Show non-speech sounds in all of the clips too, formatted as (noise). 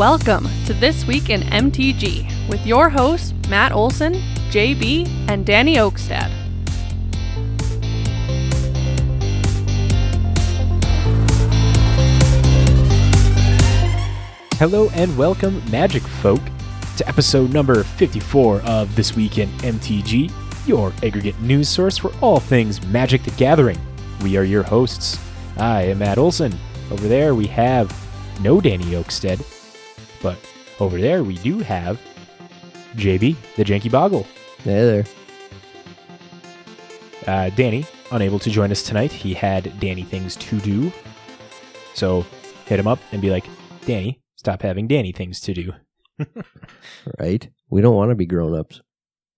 Welcome to This Week in MTG with your hosts, Matt Olson, JB, and Danny Oakstad. Hello and welcome, Magic Folk, to episode number 54 of This Week in MTG, your aggregate news source for all things Magic the Gathering. We are your hosts. I am Matt Olson. Over there we have no Danny Oakstead, but over there we do have JB, the Janky Boggle. Hey there. Uh, Danny, unable to join us tonight. He had Danny things to do. So hit him up and be like, Danny, stop having Danny things to do. (laughs) Right? We don't want to be grown ups.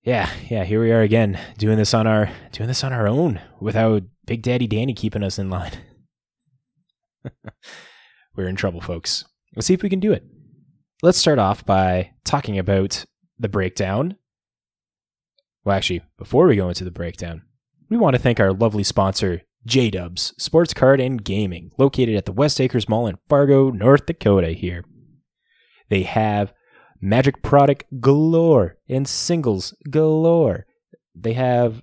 Yeah, yeah, here we are again, doing this on our doing this on our own without Big Daddy Danny keeping us in line. (laughs) We're in trouble, folks. Let's see if we can do it. Let's start off by talking about the breakdown. Well, actually, before we go into the breakdown, we want to thank our lovely sponsor, J Dubs Sports Card and Gaming, located at the West Acres Mall in Fargo, North Dakota. Here, they have magic product galore and singles galore. They have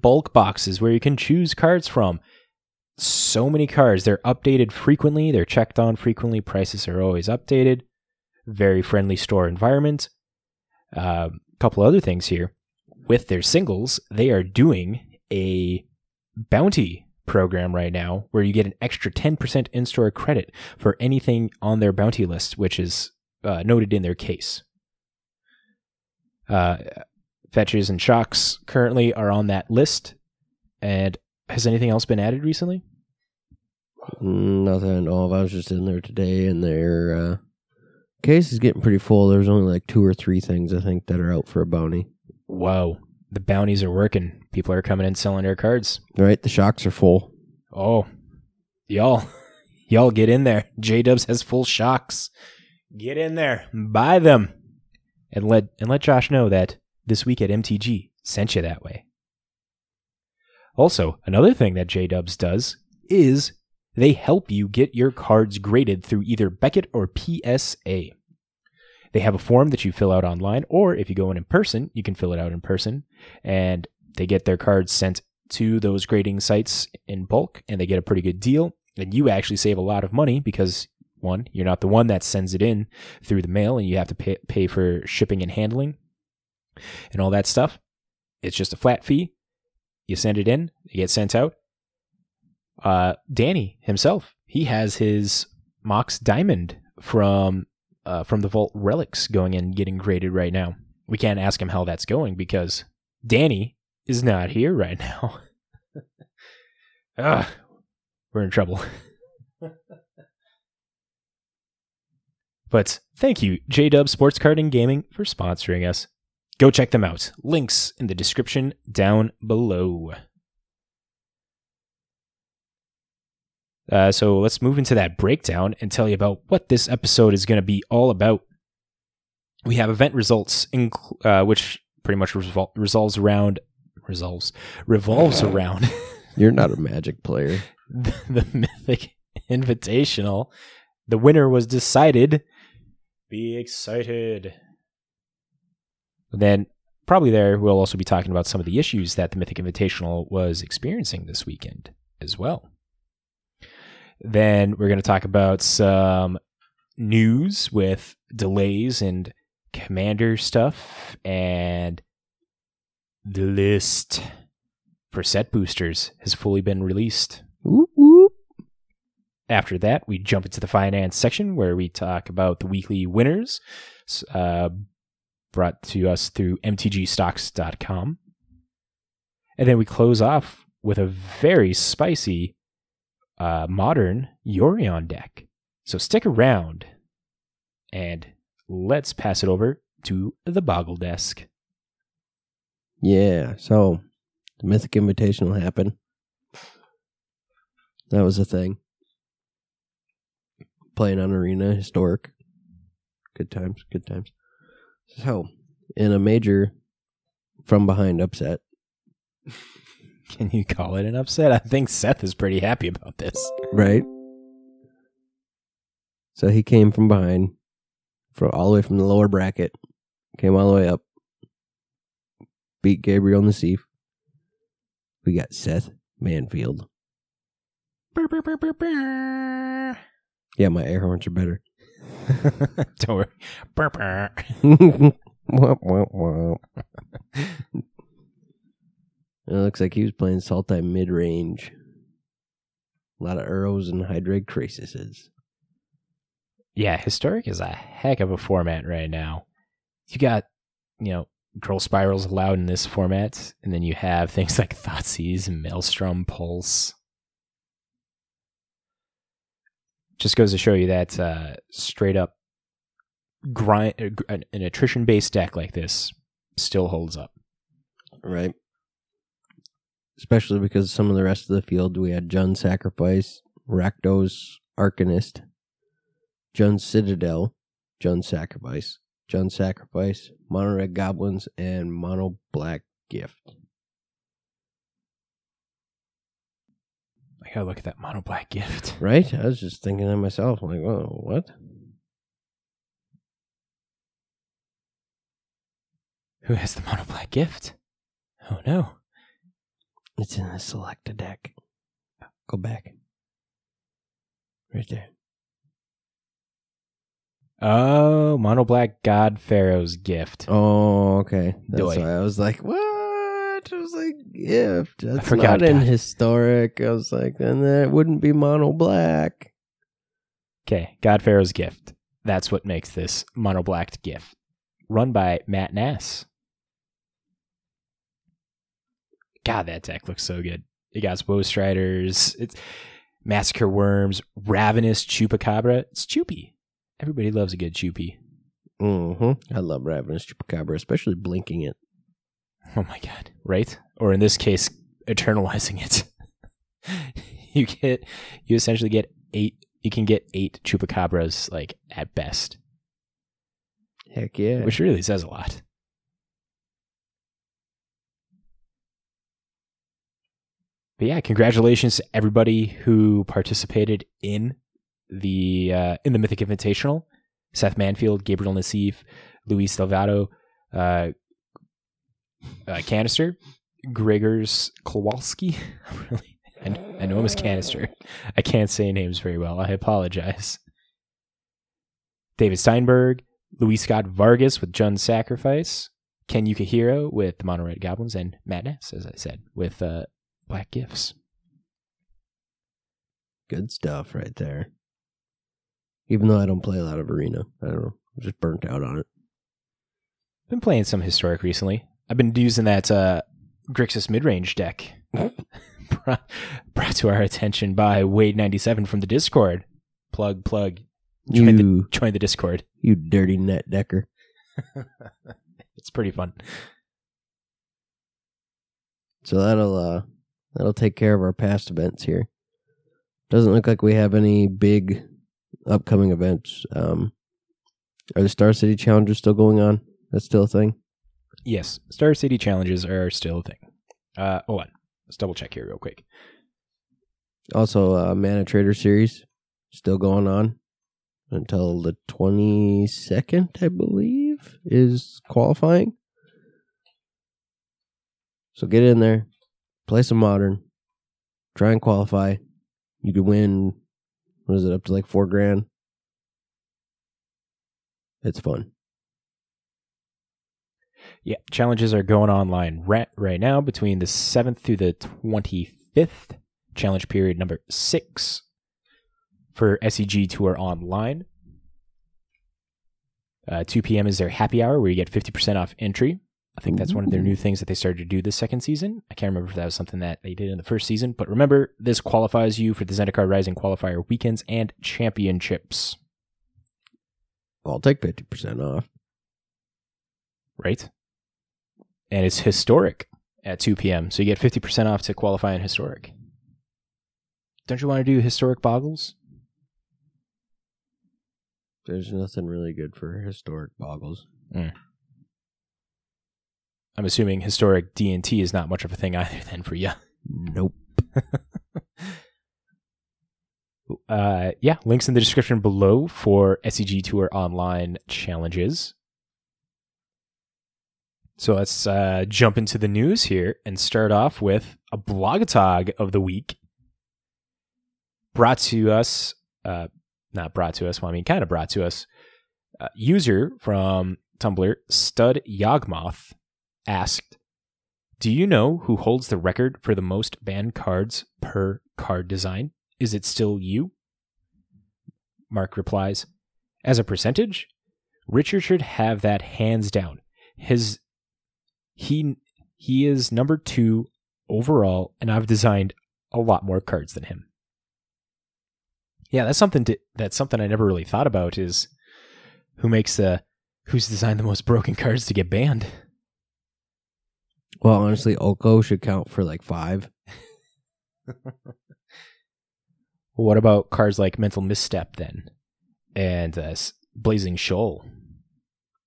bulk boxes where you can choose cards from. So many cars. They're updated frequently, they're checked on frequently, prices are always updated. Very friendly store environment. A uh, couple other things here. With their singles, they are doing a bounty program right now where you get an extra 10% in store credit for anything on their bounty list, which is uh, noted in their case. Uh, fetches and shocks currently are on that list. And has anything else been added recently? Mm, Nothing know of. I was just in there today and their uh, case is getting pretty full. There's only like two or three things I think that are out for a bounty. Whoa, the bounties are working. People are coming in selling their cards. Right? The shocks are full. Oh, y'all, (laughs) y'all get in there. J Dubs has full shocks. Get in there, buy them, and let and let Josh know that this week at MTG sent you that way. Also, another thing that J Dubs does is they help you get your cards graded through either Beckett or PSA. They have a form that you fill out online, or if you go in in person, you can fill it out in person, and they get their cards sent to those grading sites in bulk, and they get a pretty good deal. And you actually save a lot of money because one, you're not the one that sends it in through the mail, and you have to pay, pay for shipping and handling and all that stuff. It's just a flat fee. You send it in, it gets sent out. Uh, Danny himself, he has his Mox Diamond from uh, from the Vault Relics going and getting graded right now. We can't ask him how that's going because Danny is not here right now. (laughs) Ugh, we're in trouble. (laughs) but thank you, J Dub Sports Card and Gaming, for sponsoring us. Go check them out. Links in the description down below. Uh, so let's move into that breakdown and tell you about what this episode is going to be all about. We have event results, inc- uh, which pretty much resolves around resolves revolves around (laughs) You're not a magic player. the, the Mythic Invitational. The winner was decided. Be excited. Then probably there we'll also be talking about some of the issues that the Mythic Invitational was experiencing this weekend as well. Then we're going to talk about some news with delays and commander stuff and the list for set boosters has fully been released. After that, we jump into the finance section where we talk about the weekly winners uh, brought to us through mtgstocks.com. And then we close off with a very spicy uh, modern Yorion deck. So stick around and let's pass it over to the Boggle Desk. Yeah. So the Mythic Invitational happened. That was a thing. Playing on Arena, historic. Good times, good times. So, in a major from behind upset, Can you call it an upset? I think Seth is pretty happy about this. right? So he came from behind, from all the way from the lower bracket, came all the way up, beat Gabriel Nassif. We got Seth Manfield. Yeah, my air horns are better. (laughs) Don't worry. Burr, burr. (laughs) Womp, womp, womp. (laughs) it looks like he was playing Sultai mid range. A lot of Uros and Hydroid Krasis. Yeah, historic is a heck of a format right now. You got, you know, Growth Spirals allowed in this format, and then you have (laughs) things like Thoughtseize, Maelstrom, Pulse. Just goes to show you that uh, straight up grind, uh, an attrition based deck like this still holds up. Right. Especially because some of the rest of the field, we had Jund Sacrifice, Rakdos Arcanist, Jund Citadel, Jund Sacrifice, Jund Sacrifice, Mono Red Goblins, and Mono Black Gift. I gotta look at that mono black gift. (laughs) Right? I was just thinking to myself, like, whoa, what? Who has the mono black gift? Oh no. It's in the select deck. Go back. Right there. Oh, mono black God Pharaoh's gift. Oh, okay. That's Doy. why I was like, what? I was like, gift. That's forgot not in God. historic. I was like, then that wouldn't be mono black. Okay, God Pharaoh's gift. That's what makes this mono black gift. Run by Matt Nass. God, that deck looks so good. It got Woe Striders, it's Massacre Worms, Ravenous Chupacabra. It's Choopy. Everybody loves a good Choopy. Mm-hmm. I love Ravenous Chupacabra, especially blinking it. Oh my god. Right? Or in this case, eternalizing it. (laughs) you get you essentially get eight you can get eight chupacabras like at best. Heck yeah. Which really says a lot. But yeah, congratulations to everybody who participated in the uh, in the Mythic Invitational. Seth Manfield, Gabriel Nassif, Luis Delgado, uh, uh, Kanister, Grzegorz Kowalski. (laughs) really, I, know as Kanister. I can't say names very well. I apologize. David Steinberg, Luis Scott Vargas with Jund Sacrifice, Ken Yukihiro with the Mono Goblins, and Matt Ness, as I said, with uh, Black Gifts. Good stuff right there. Even though I don't play a lot of Arena. I don't know. I'm just burnt out on it. Been playing some historic recently. I've been using that uh, Grixis midrange deck (laughs) brought, to our attention by Wade97 from the Discord. Plug, plug. Join the, You, join the Discord. you dirty net decker. (laughs) It's pretty fun. So that'll uh that'll take care of our past events here. Doesn't look like we have any big upcoming events. Um are the Star City challenges still going on? That's still a thing? Yes, Star City challenges are still a thing. Uh, hold on. Let's double check here real quick. Also uh Mana Trader series still going on until the twenty second, I believe, is qualifying. So get in there, play some modern, try and qualify. You could win what is it, up to like four grand. It's fun. Yeah, challenges are going online right, right now between the 7th through the 25th. Challenge period number six for SCG Tour Online. Uh, 2 p.m. is their happy hour where you get 50% off entry. I think that's one of their new mm-hmm. things that they started to do this second season. I can't remember if that was something that they did in the first season, but remember, this qualifies you for the Zendikar Rising qualifier weekends and championships, I'll take fifty percent off. right? And it's historic at 2 p.m., so you get 50% off to qualify in historic. Don't you want to do historic boggles? There's nothing really good for historic boggles. Mm. I'm assuming historic D&T is not much of a thing either (laughs) then for you. Nope. (laughs) Uh, yeah, links in the description below for SCG Tour online challenges. So let's uh, jump into the news here and start off with a blogatog of the week. Brought to us, uh, not brought to us, well, I mean, kind of brought to us. Uh, user from Tumblr, Stud Yawgmoth, asked, Do you know who holds the record for the most banned cards per card design? Is it still you? Mark replies, As a percentage, Richard should have that hands down. His he he is number two overall, and I've designed a lot more cards than him. Yeah, that's something to, that's something I never really thought about is who makes the who's designed the most broken cards to get banned. Well, honestly, Oko should count for like five. (laughs) What about cards like Mental Misstep then, and uh, Blazing Shoal?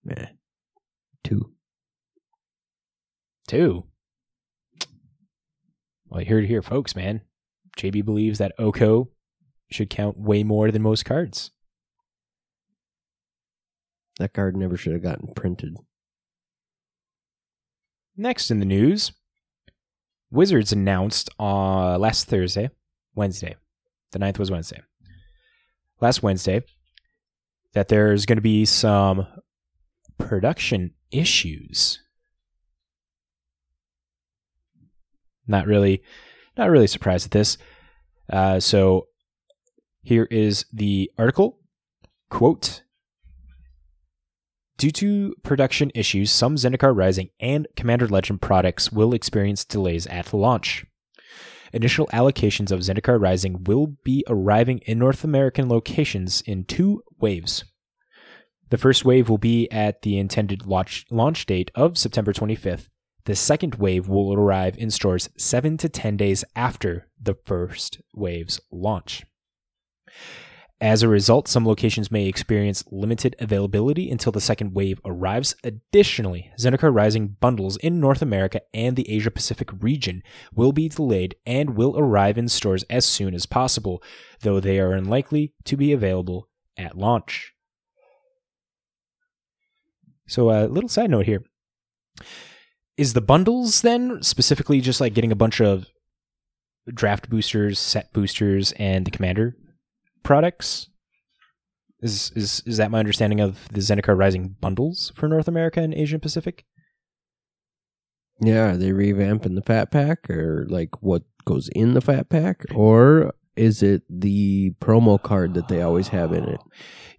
Meh. Two. Two. Well, you heard it here, folks, man. JB believes that Oko should count way more than most cards. That card never should have gotten printed. Next in the news, Wizards announced uh, last Thursday, Wednesday, the 9th was Wednesday, last Wednesday, that there's going to be some production issues. Not really, not really surprised at this. Uh, so here is the article. Quote Due to production issues, some Zendikar Rising and Commander Legend products will experience delays at launch. Initial allocations of Zendikar Rising will be arriving in North American locations in two waves. The first wave will be at the intended launch, launch date of September 25th. The second wave will arrive in stores 7 to 10 days after the first wave's launch. As a result, some locations may experience limited availability until the second wave arrives. Additionally, Zendikar Rising bundles in North America and the Asia Pacific region will be delayed and will arrive in stores as soon as possible, though they are unlikely to be available at launch. So, a little side note here. Is the bundles then specifically just like getting a bunch of draft boosters, set boosters, and the commander products. Is is is that my understanding of the Zendikar Rising bundles for North America and Asia Pacific? Yeah, are they revamping the fat pack or like what goes in the fat pack? Or is it the promo card that they always have in it?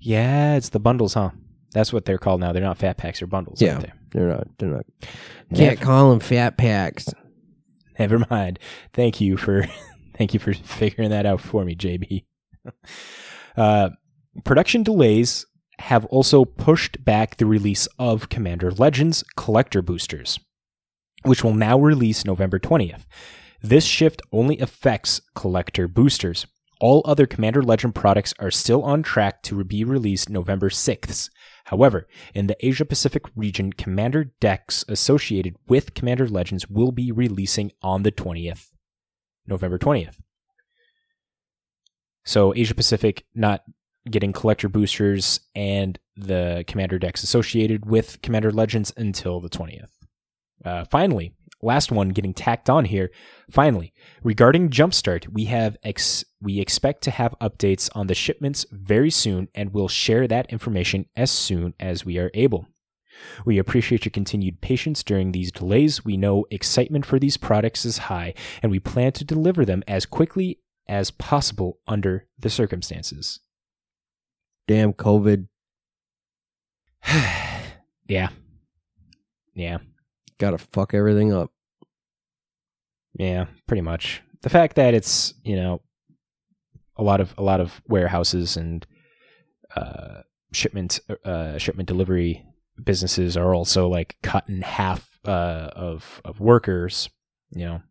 Yeah, it's the bundles, huh? That's what they're called now. They're not fat packs or bundles. Yeah. they? They're not they're not can't call them fat packs. Never mind. Thank you for (laughs) thank you for figuring that out for me, JB. (laughs) uh, production delays have also pushed back the release of Commander Legends collector boosters, which will now release November 20th. This shift only affects collector boosters. All other Commander Legend products are still on track to be released November 6th. However, in the Asia Pacific region, Commander decks associated with Commander Legends will be releasing on the 20th, November 20th. So Asia Pacific not getting collector boosters and the commander decks associated with Commander Legends until the 20th. Uh, finally, last one getting tacked on here. Finally, regarding Jumpstart, we have ex- we expect to have updates on the shipments very soon, and we'll share that information as soon as we are able. We appreciate your continued patience during these delays. We know excitement for these products is high, and we plan to deliver them as quickly as possible under the circumstances. Damn COVID. (sighs) yeah. Yeah. Gotta fuck everything up. Yeah, pretty much. The fact that it's, you know, a lot of a lot of warehouses and uh shipment uh shipment delivery businesses are also like cut in half uh of of workers, you know,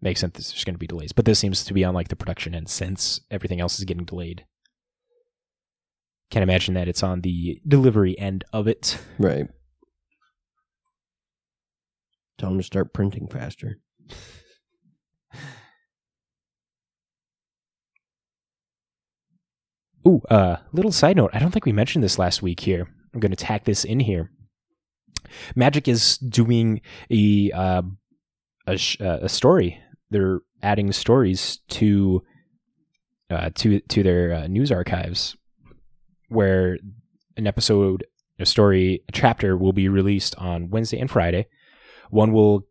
makes sense there's going to be delays. But this seems to be on like the production end since everything else is getting delayed. Can't imagine that it's on the delivery end of it. Right. Tell them to start printing faster. (laughs) Ooh, uh, little side note. I don't think we mentioned this last week here. I'm going to tack this in here. Magic is doing a uh, a, sh- uh, a story. They're adding stories to uh, to to their uh, news archives, where an episode, a story, a chapter will be released on Wednesday and Friday. One will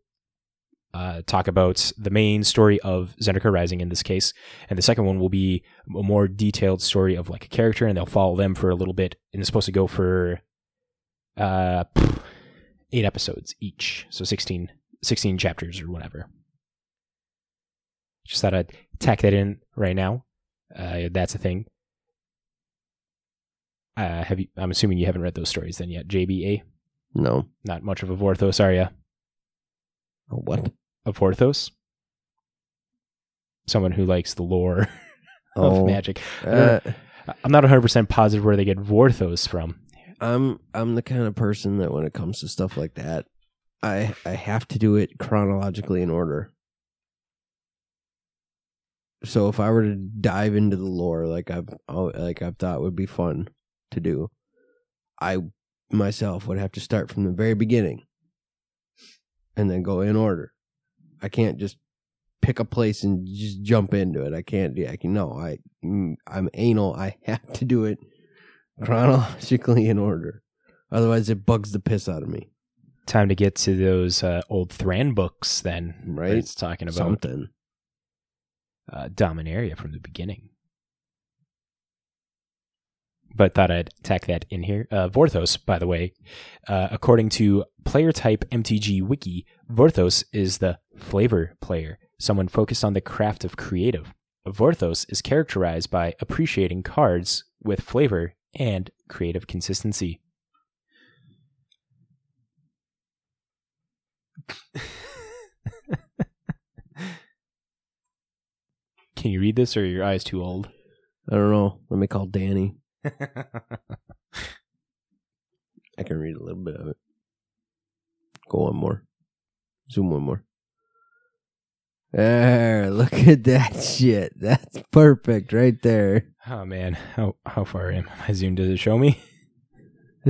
uh, talk about the main story of Zendikar Rising in this case, and the second one will be a more detailed story of like a character, and they'll follow them for a little bit, and it's supposed to go for uh, eight episodes each, so 16, 16 chapters or whatever. Just thought I'd tack that in right now. Uh, that's a thing. Uh, have you? I'm assuming you haven't read those stories then yet. JBA, No. not much of a Vorthos, are you? Oh, what? A Vorthos, someone who likes the lore (laughs) of Oh, magic. uh, I'm not 100 percent positive where they get Vorthos from. I'm I'm the kind of person that when it comes to stuff like that, I I have to do it chronologically in order. So if I were to dive into the lore like I've like I've thought would be fun to do, I myself would have to start from the very beginning and then go in order. I can't just pick a place and just jump into it. I can't do I can no, I mm, I'm anal. I (laughs) have to do it chronologically in order. Otherwise, it bugs the piss out of me. Time to get to those uh, old Thran books then. Right. It's talking about Something. Uh, Dominaria from the beginning. But thought I'd tack that in here. Uh, Vorthos, by the way, uh, according to Player Type MTG Wiki, Vorthos is the flavor player, someone focused on the craft of creative. Vorthos is characterized by appreciating cards with flavor and creative consistency. (laughs) Can you read this, or are your eyes too old? I don't know. Let me call Danny. (laughs) I can read a little bit of it. Go one more. Zoom one more. There, (laughs) look at that shit. That's perfect right there. Oh man, how how far am I zoomed? Does it show me? (laughs)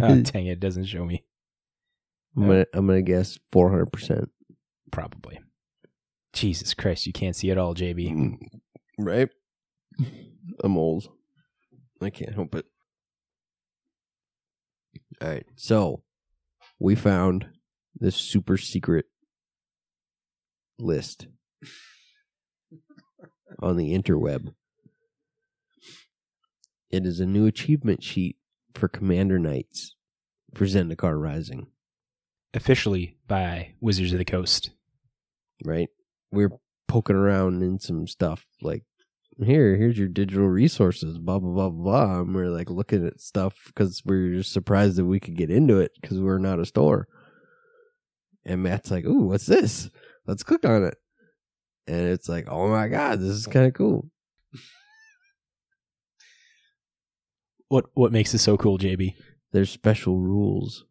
Oh, dang it, it doesn't show me. gonna I'm gonna guess four hundred percent. Probably. Jesus Christ, you can't see it all, JB. Mm. Right? I'm old. I can't help it. Alright, so we found this super secret list (laughs) on the interweb. It is a new achievement sheet for Commander Nights for Zendikar Rising, Officially by Wizards of the Coast. right? We're poking around in some stuff like here, here's your digital resources, blah blah blah blah. blah. And we're like looking at stuff because we're just surprised that we could get into it because we're not a store. And Matt's like, "Ooh, what's this? Let's click on it." And it's like, "Oh my god, this is kind of cool." What what makes this so cool, JB? There's special rules.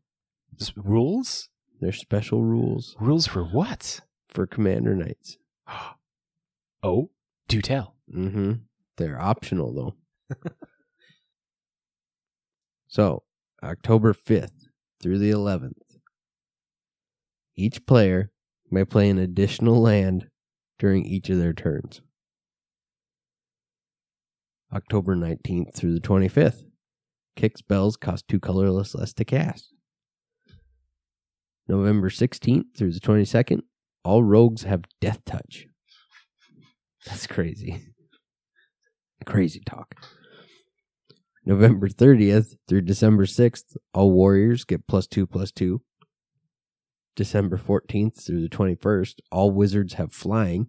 S- rules? There's special rules Rules for what? for Commander Nights. (gasps) Oh, do tell. Mm-hmm. They're optional though. (laughs) so, October 5th through the 11th, each player may play an additional land during each of their turns. October 19th through the 25th, kick spells cost two colorless less to cast. November 16th through the 22nd, all rogues have death touch. (laughs) That's crazy. Crazy talk. November 30th through December 6th, all warriors get plus two plus two. December 14th through the 21st, all wizards have flying.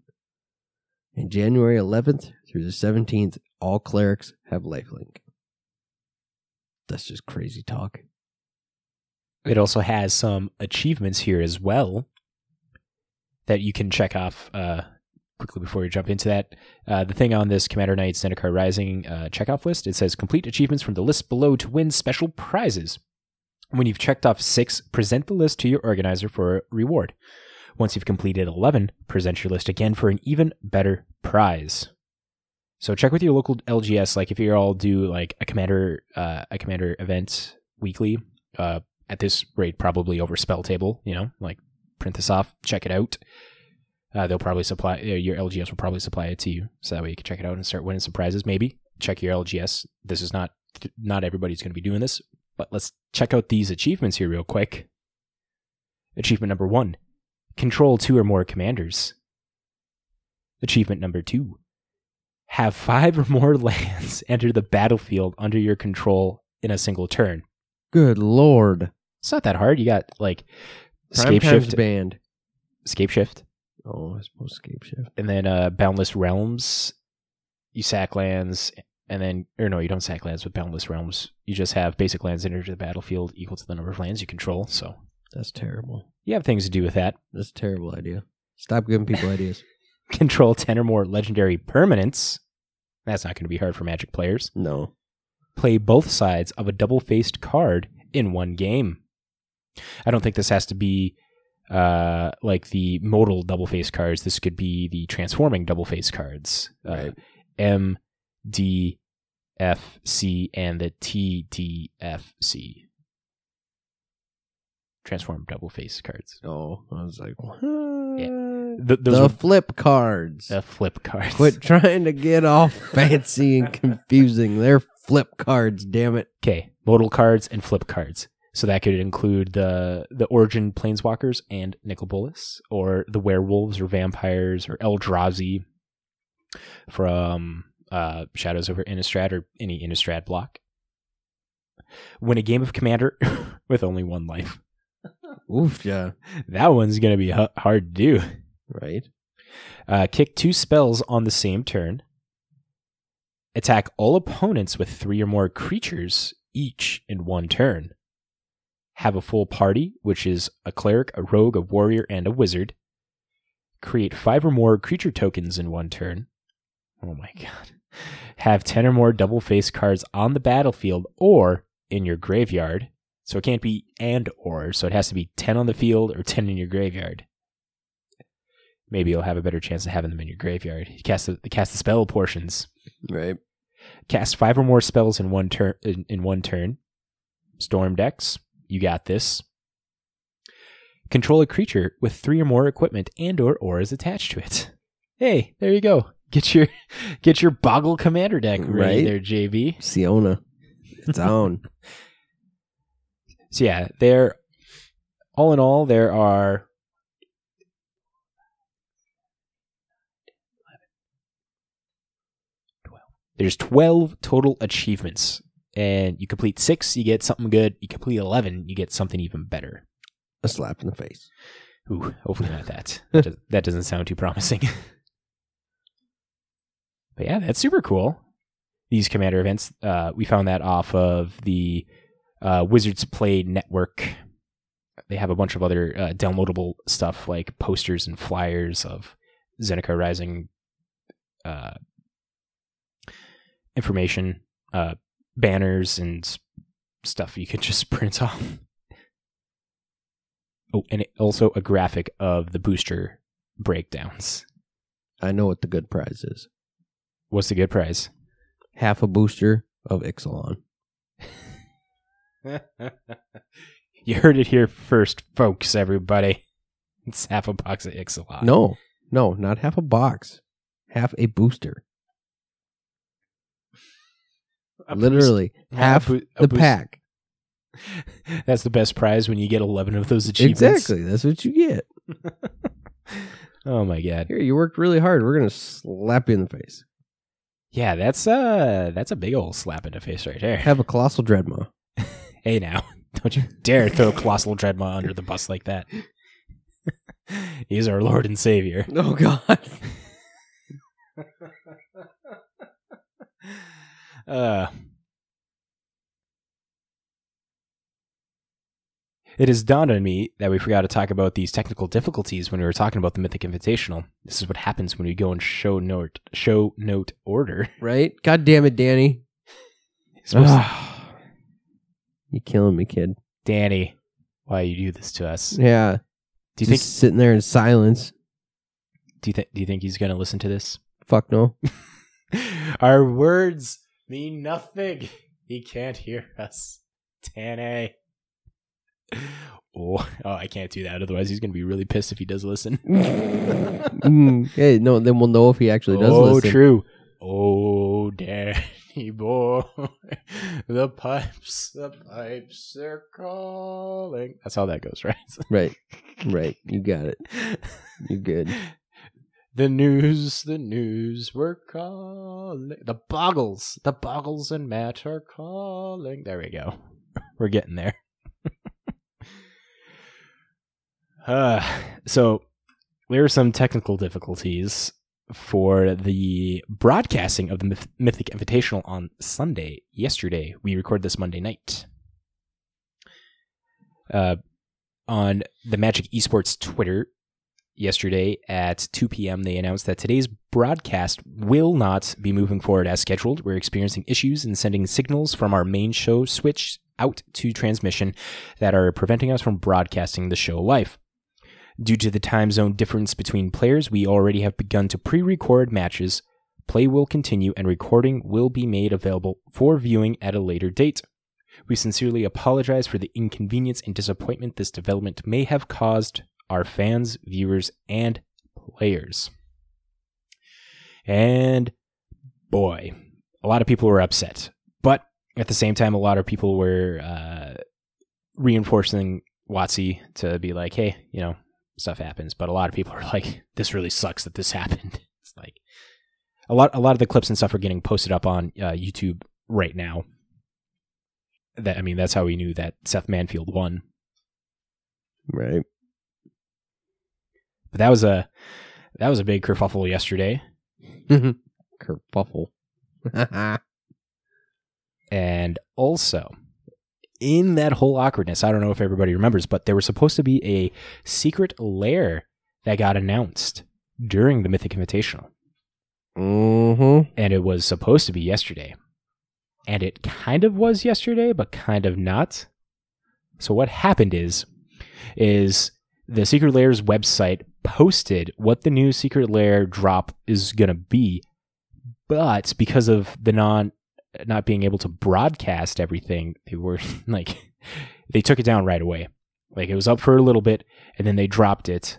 And January 11th through the 17th, all clerics have lifelink. That's just crazy talk. It also has some achievements here as well that you can check off uh, quickly before you jump into that. Uh, the thing on this Commander Night Zendikar Rising uh, checkoff list, it says complete achievements from the list below to win special prizes. When you've checked off six, present the list to your organizer for a reward. Once you've completed 11, present your list again for an even better prize. So check with your local LGS. Like if you're all do like a commander uh, a commander event weekly, uh, at this rate probably over spell table. You know, like print this off, check it out. Uh, they'll probably supply uh, your LGS will probably supply it to you, so that way you can check it out and start winning some prizes. Maybe check your LGS. This is not not everybody's going to be doing this, but let's check out these achievements here real quick. Achievement number one: control two or more commanders. Achievement number two: have five or more (laughs) lands enter the battlefield under your control in a single turn. Good lord. It's not that hard. You got like Prime scape shift, banned. scape shift, Oh, I suppose scape shift. and then uh, boundless realms. You sack lands, and then or no, you don't sack lands with boundless realms. You just have basic lands enter the battlefield equal to the number of lands you control. So That's terrible. you have things to do with that. That's a terrible idea. Stop giving people ideas. (laughs) Control ten or more legendary permanents. That's not going to be hard for Magic players. No. play both sides of a double faced card in one game. I don't think this has to be uh, like the modal double face cards. This could be the transforming double face cards. Uh, Right. M, D, F, C, and the T, D, F, C. Transform double face cards. Oh, I was like, what? Th- those the are flip cards. the flip cards. Quit trying to get all (laughs) fancy and confusing. They're flip cards, damn it. Okay, modal cards and flip cards. So that could include the the origin planeswalkers and Nicol Bolas, or the werewolves or vampires or Eldrazi from uh, Shadows over Innistrad or any Innistrad block. Win a game of Commander (laughs) with only one life. (laughs) Oof, yeah. That one's gonna be hu- hard to do. Right? Uh, kick two spells on the same turn. Attack all opponents with three or more creatures each in one turn. Have a full party, which is a cleric, a rogue, a warrior, and a wizard. Create five or more creature tokens in one turn. Oh my god. Have 10 or more double face cards on the battlefield or in your graveyard. So it can't be and or, so it has to be 10 on the field or 10 in your graveyard maybe you'll have a better chance of having them in your graveyard. You cast the cast the spell portions. Right. Cast five or more spells in one turn. In, in one turn. Storm decks. You got this. Control a creature with three or more equipment and or auras attached to it. Hey, there you go. Get your (laughs) get your Boggle Commander deck ready Right. there, JB. Siona. It's on. (laughs) So yeah, there. All in all, there are. There's 12 total achievements. And you complete six, you get something good. You complete 11, you get something even better. A slap in the face. Ooh, hopefully not that. That, does, (laughs) that doesn't sound too promising. (laughs) but yeah, that's super cool. These commander events, uh, we found that off of the uh, Wizards Play Network. They have a bunch of other uh, downloadable stuff like posters and flyers of Zendikar Rising uh, information, uh, banners, and stuff you could (laughs) just print off. Oh, and it- also a graphic of the booster breakdowns. I know what the good prize is. What's the good prize? Half a booster of Ixalan. (laughs) you heard it here first, folks, everybody. It's half a box of Ixalan. No, no, not half a box. Half a booster. A boost- Literally half a a the boost- pack. (laughs) That's the best prize when you get 11 of those achievements. Exactly. That's what you get. (laughs) Oh my god. Here, you worked really hard. We're gonna slap you in the face. Yeah, that's uh that's a big old slap in the face right there. Have a colossal dreadmaw. (laughs) Hey now, don't you dare throw Colossal Dreadmaw under the bus like that. He's our Lord and Savior. Oh God. Uh, it has dawned on me that we forgot to talk about these technical difficulties when we were talking about the Mythic Invitational. This is what happens when we go in show note show note order. right? God damn it, Danny. You're (sighs) you killing me, kid. Danny, why you do this to us? Yeah. Do you Just think? sitting there in silence? Do you think? Do you think he's going to listen to this? Fuck no. (laughs) Our words mean nothing. (laughs) He can't hear us. Tane. (laughs) Oh, oh, I can't do that. Otherwise, he's going to be really pissed if he does listen. (laughs) Mm, hey, no, then we'll know if he actually does oh, listen. true. Oh, Danny boy. The pipes, the pipes are calling. That's how that goes, right? Right, right. You got it. You good. The news, the news, we're calling. The boggles, the boggles and Matt are calling. There we go. (laughs) We're getting there. (laughs) uh, so there are some technical difficulties for the broadcasting of the Myth- Mythic Invitational on Sunday. Yesterday, we recorded this Monday night. Uh, on the Magic Esports Twitter, yesterday at 2 p.m., they announced that today's broadcast will not be moving forward as scheduled. We're experiencing issues in sending signals from our main show switch out to transmission that are preventing us from broadcasting the show live. Due to the time zone difference between players, we already have begun to pre record matches. Play will continue and recording will be made available for viewing at a later date. We sincerely apologize for the inconvenience and disappointment this development may have caused our fans, viewers, and players. And boy, a lot of people were upset. But at the same time, a lot of people were uh, reinforcing Watsy to be like, hey, you know, stuff happens. But a lot of people are (laughs) like, this really sucks that this (laughs) happened. It's like a lot, a lot of the clips and stuff are getting posted up on uh, YouTube right now. That I mean, that's how we knew that Seth Manfield won. Right. But that was a that was a big kerfuffle yesterday. Kerfuffle. (laughs) And also, in that whole awkwardness, I don't know if everybody remembers, but there was supposed to be a secret lair that got announced during the Mythic Invitational. mm-hmm. And it was supposed to be yesterday. And it kind of was yesterday, but kind of not. So what happened is is the Secret Lair's website posted what the new Secret Lair drop is going to be, but because of the non not being able to broadcast everything, they were (laughs) like they took it down right away. Like it was up for a little bit and then they dropped it,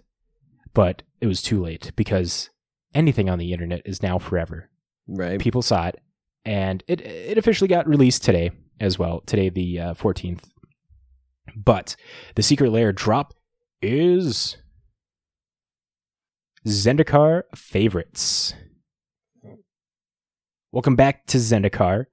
but it was too late because anything on the internet is now forever. Right. People saw it and it it officially got released today as well, today the uh, 14th. But the Secret Lair drop is Zendikar favorites. Welcome back to Zendikar.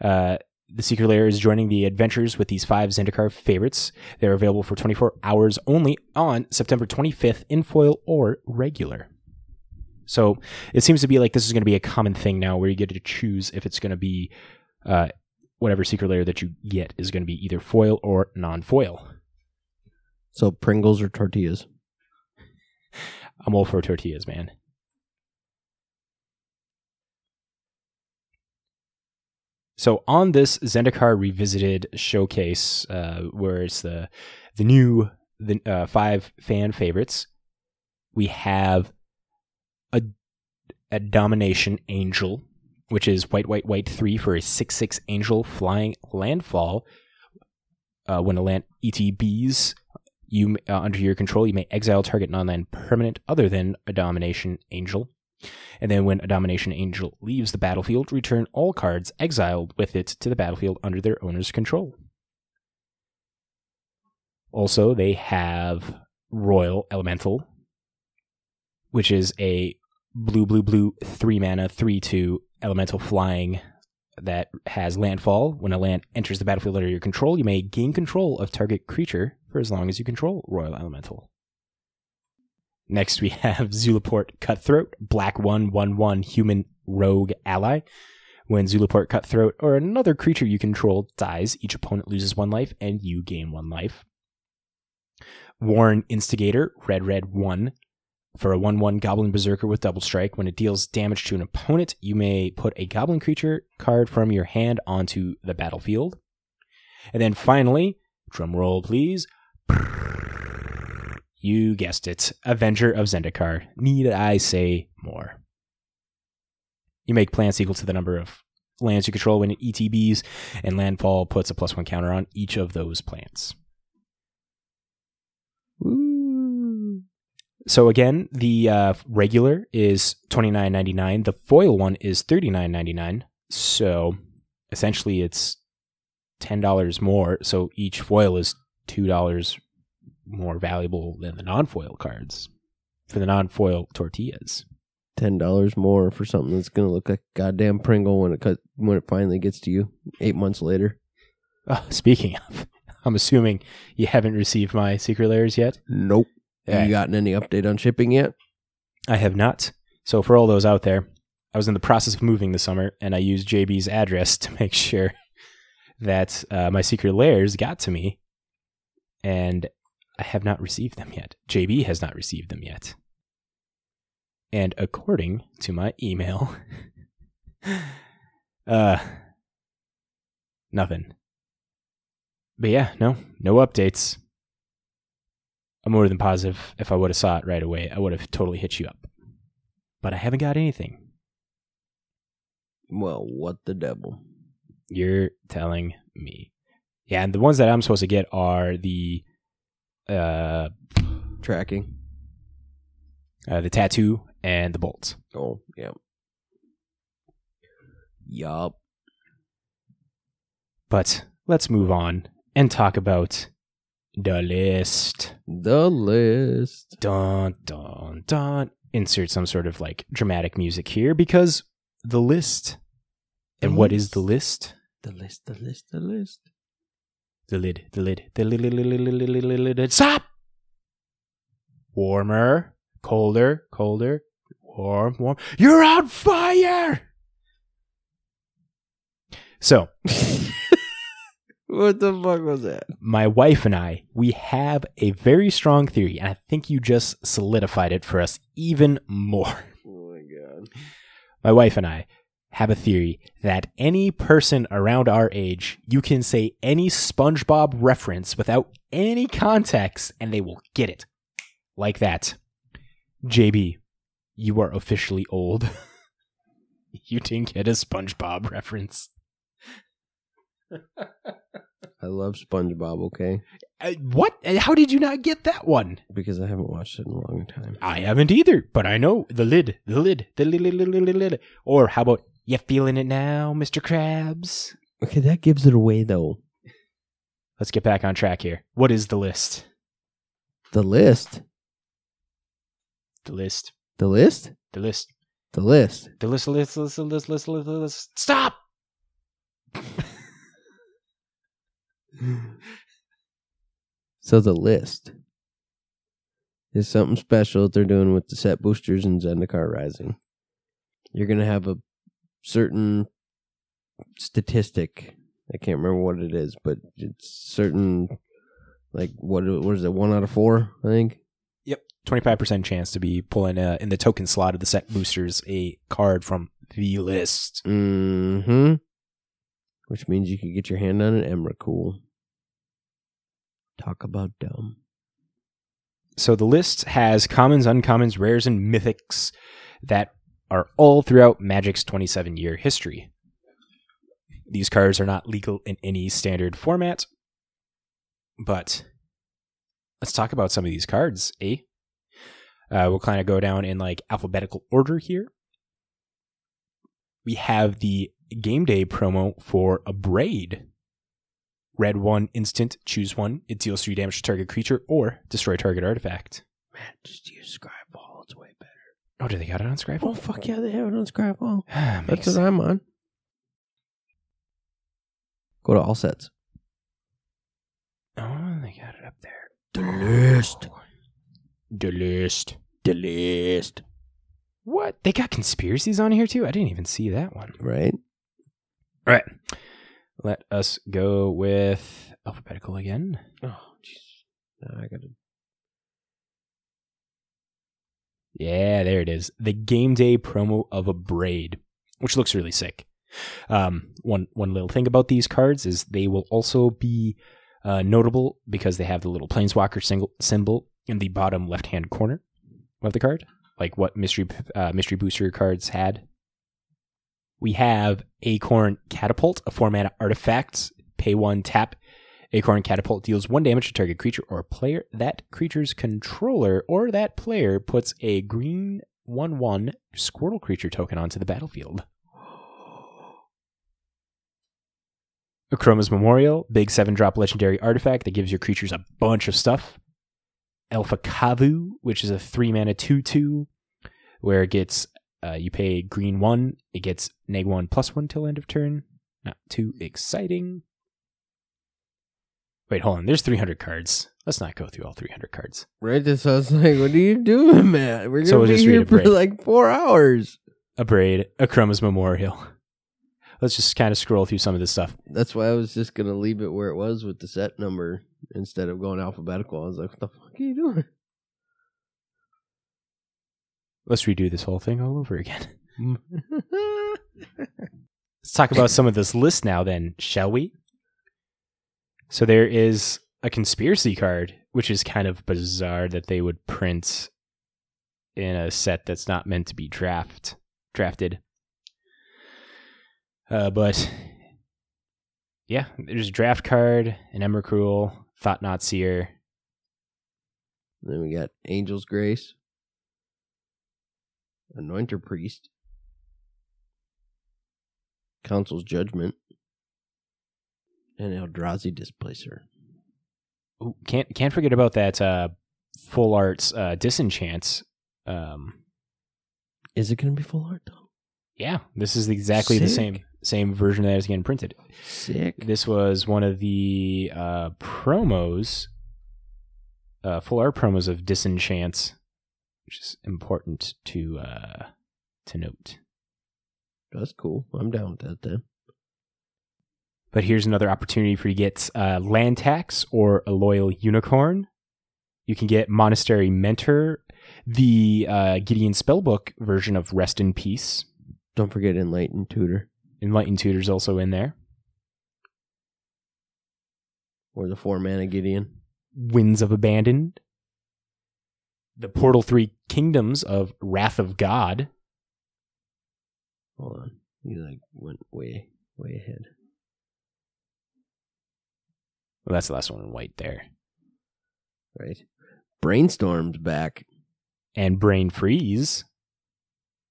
Uh, the Secret Lair is joining the adventures with these five Zendikar favorites. They're available for 24 hours only on September 25th in foil or regular. So it seems to be like this is going to be a common thing now where you get to choose if it's going to be uh, whatever Secret Lair that you get is going to be either foil or non foil. So Pringles or tortillas? I'm all for tortillas, man. So on this Zendikar Revisited showcase, uh, where it's the the new the uh, five fan favorites, we have a a Domination Angel, which is white, white, white three for a six six Angel flying landfall. Uh, when a land ETBs you uh, under your control, you may exile target non-land permanent other than a Domination Angel. And then when a Domination Angel leaves the battlefield, return all cards exiled with it to the battlefield under their owner's control. Also, they have Roil Elemental, which is a blue, blue, blue, three mana, three, two elemental flying that has landfall. When a land enters the battlefield under your control, you may gain control of target creature for as long as you control Roil Elemental. Next, we (laughs) have Zulaport Cutthroat, black 1 1 1 human rogue ally. When Zulaport Cutthroat or another creature you control dies, each opponent loses one life and you gain one life. Warren Instigator, red red 1. For a 1 1 Goblin Berserker with double strike, when it deals damage to an opponent, you may put a Goblin creature card from your hand onto the battlefield. And then finally, drum roll please. You guessed it, Avenger of Zendikar. Need I say more? You make plants equal to the number of lands you control when it ETBs, and landfall puts a plus one counter on each of those plants. So again, the uh, regular is twenty nine ninety nine. The foil one is thirty nine ninety nine. So essentially, it's ten dollars more. So each foil is two dollars more valuable than the non foil cards for the non foil tortillas. Ten dollars more for something that's gonna look like a goddamn Pringle when it cut, when it finally gets to you eight months later. Oh, (laughs) speaking of, I'm assuming you haven't received my Secret Lairs yet. Nope. Yeah. You gotten any update on shipping yet? I have not. So for all those out there, I was in the process of moving this summer, and I used JB's address (laughs) to make sure that uh, my Secret Lairs got to me, and I have not received them yet. JB has not received them yet. And according to my email, (laughs) uh, nothing. But yeah, no, no updates. I'm more than positive if I would have saw it right away, I would have totally hit you up. But I haven't got anything. Well, what the devil? You're telling me. Yeah, and the ones that I'm supposed to get are the uh, Tracking. uh the tattoo and the bolts. Oh, yeah. Yup. But let's move on and talk about the list. The list. Dun dun dun. Insert some sort of like dramatic music here because the list. The and list. what is the list? The list, the list, the list. The lid, the lid, the lid, lid, lid, lid, lid, lid, lid, lid. Stop! Warmer, colder, colder, warm, warm. You're on fire! So. (laughs) What the fuck was that? my wife and I, we have a very strong theory, and I think you just solidified it for us even more. (laughs) Oh my god. My wife and I have a theory that any person around our age, you can say any SpongeBob reference without any context and they will get it. Like that. JB, you are officially old. (laughs) you didn't get a SpongeBob reference. (laughs) I love SpongeBob, okay? Uh, what? How did you not get that one? Because I haven't watched it in a long time. I haven't either, but I know the lid, the lid, the lid, lid, lid, lid, lid, lid. Or how about you feeling it now, Mr. Krabs? Okay, that gives it away though. Let's get back on track here. What is the list? The list. The list. The list? The list. The list. The list. List. List. List. List. List. list. Stop. (laughs) (laughs) So the list is something special that they're doing with the set boosters in Zendikar Rising. You're gonna have a certain statistic. I can't remember what it is, but it's certain like what what is it, one out of four, I think. Yep. Twenty-five percent chance to be pulling uh, in the token slot of the set boosters a card from the list. Mm-hmm. Which means you could get your hand on an Emrakul. Talk about dumb. So the list has commons, uncommons, rares, and mythics that are all throughout Magic's 27 year history. These cards are not legal in any standard format, but let's talk about some of these cards, eh? Uh, we'll kind of go down in like alphabetical order here. We have the game day promo for Abrade. Red one instant, choose one. It deals three damage to target creature or destroy target artifact. Man, just use Scryfall. It's way better. Oh, do they got it on Scryfall? Oh fuck yeah, they have it on Scryfall. (sighs) Ah, makes That's what I'm on. Go to all sets. Oh, they got it up there. The list. The list. The list. What? They got conspiracies on here too? I didn't even see that one. Right? All right. Let us go with alphabetical again. Oh, jeez. I gotta. Yeah, there it is. The game day promo of Abrade, which looks really sick. Um, one one little thing about these cards is they will also be uh, notable because they have the little planeswalker single, symbol in the bottom left hand corner of the card, like what mystery uh, mystery booster cards had. We have Acorn Catapult, a four mana artifact. Pay one, tap. Acorn Catapult deals one damage to target creature or player. That creature's controller or that player puts a green 1 1 Squirtle creature token onto the battlefield. Akroma's Memorial, big 7 drop legendary artifact that gives your creatures a bunch of stuff. Alpha Kavu, which is a 3 mana 2 2, where it gets, uh, you pay green 1, it gets neg 1 plus 1 till end of turn. Not too exciting. Wait, hold on. There's 300 cards. Let's not go through all 300 cards. Right? This I was like, what are you doing, Matt? We're gonna So we'll be here for like four hours. Abrade, a Chroma's Memorial. Let's just kind of scroll through some of this stuff. That's why I was just gonna leave it where it was with the set number instead of going alphabetical. I was like, what the fuck are you doing? Let's redo this whole thing all over again. Let's talk about some of this list now, then, shall we? So there is a conspiracy card, which is kind of bizarre that they would print in a set that's not meant to be draft drafted. Uh, but yeah, there's a draft card, an Emrakul, Thought-Knot Seer. then we got Angel's Grace, Anointer Priest, Council's Judgment, and Eldrazi Displacer. Ooh, can't can't forget about that uh, full arts uh, disenchant. Um, Is it gonna be full art though? yeah, this is exactly the same same version that is getting printed. Sick. This was one of the uh, promos, uh, full art promos of disenchant, which is important to uh, to note. That's cool. I'm down with that then. But here's another opportunity for you to get uh, land tax or a loyal unicorn. You can get monastery mentor, the uh, Gideon spellbook version of Rest in Peace. Don't forget Enlightened Tutor Enlightened Tutor's also in there. or the four mana Gideon. Winds of Abandoned. The Portal 3 Kingdoms of Wrath of God. Hold on. You like went way, way ahead. Well, that's the last one in white there. Right. Brainstorm's back. And Brain Freeze.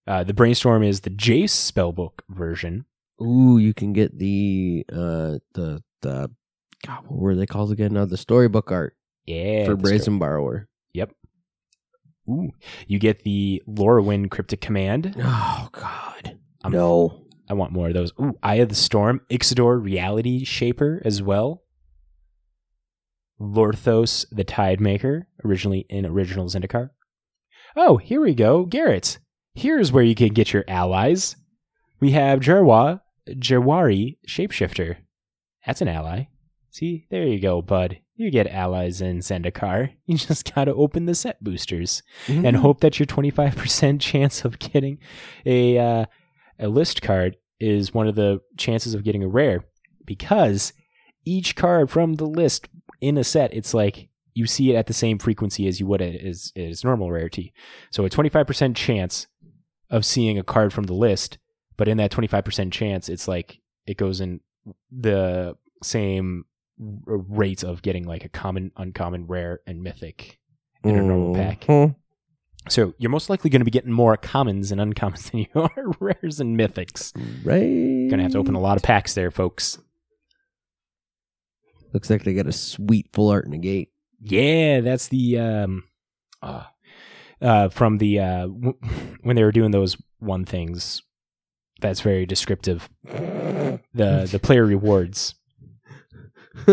Uh, the Brainstorm is the Jace spellbook version. Ooh, you can get the uh the the God, what were they called again? Now the storybook art Yeah. for Brazen Borrower. Ooh, you get the Lorwyn Cryptic Command. (gasps) Oh God. I'm- no. I want more of those. Ooh, Eye of the Storm, Ixidor Reality Shaper as well. Lorthos the Tide Maker, originally in original Zendikar. Oh, here we go, Garrett. Here's where you can get your allies. We have Jerwa, Jawari Shapeshifter. That's an ally. See, there you go, bud. You get allies in Zendikar. (laughs) You just gotta open the set boosters Mm-hmm. and hope that your 25% (laughs) chance of getting a uh, a list card is one of the chances of getting a rare because each card from the list in a set it's like you see it at the same frequency as you would it as normal rarity so a 25% chance of seeing a card from the list but in that 25% chance it's like it goes in the same rate of getting like a common uncommon rare and mythic in a normal pack Mhm. so you're most likely going to be getting more commons and uncommons (laughs) than you are rares and mythics. Right. Gonna have to open a lot of packs there, folks. Looks like they got a sweet full art negate. Yeah, that's the um, uh, uh, from the uh, w- (laughs) when they were doing those one things. That's very descriptive. (laughs) The the player rewards. (laughs)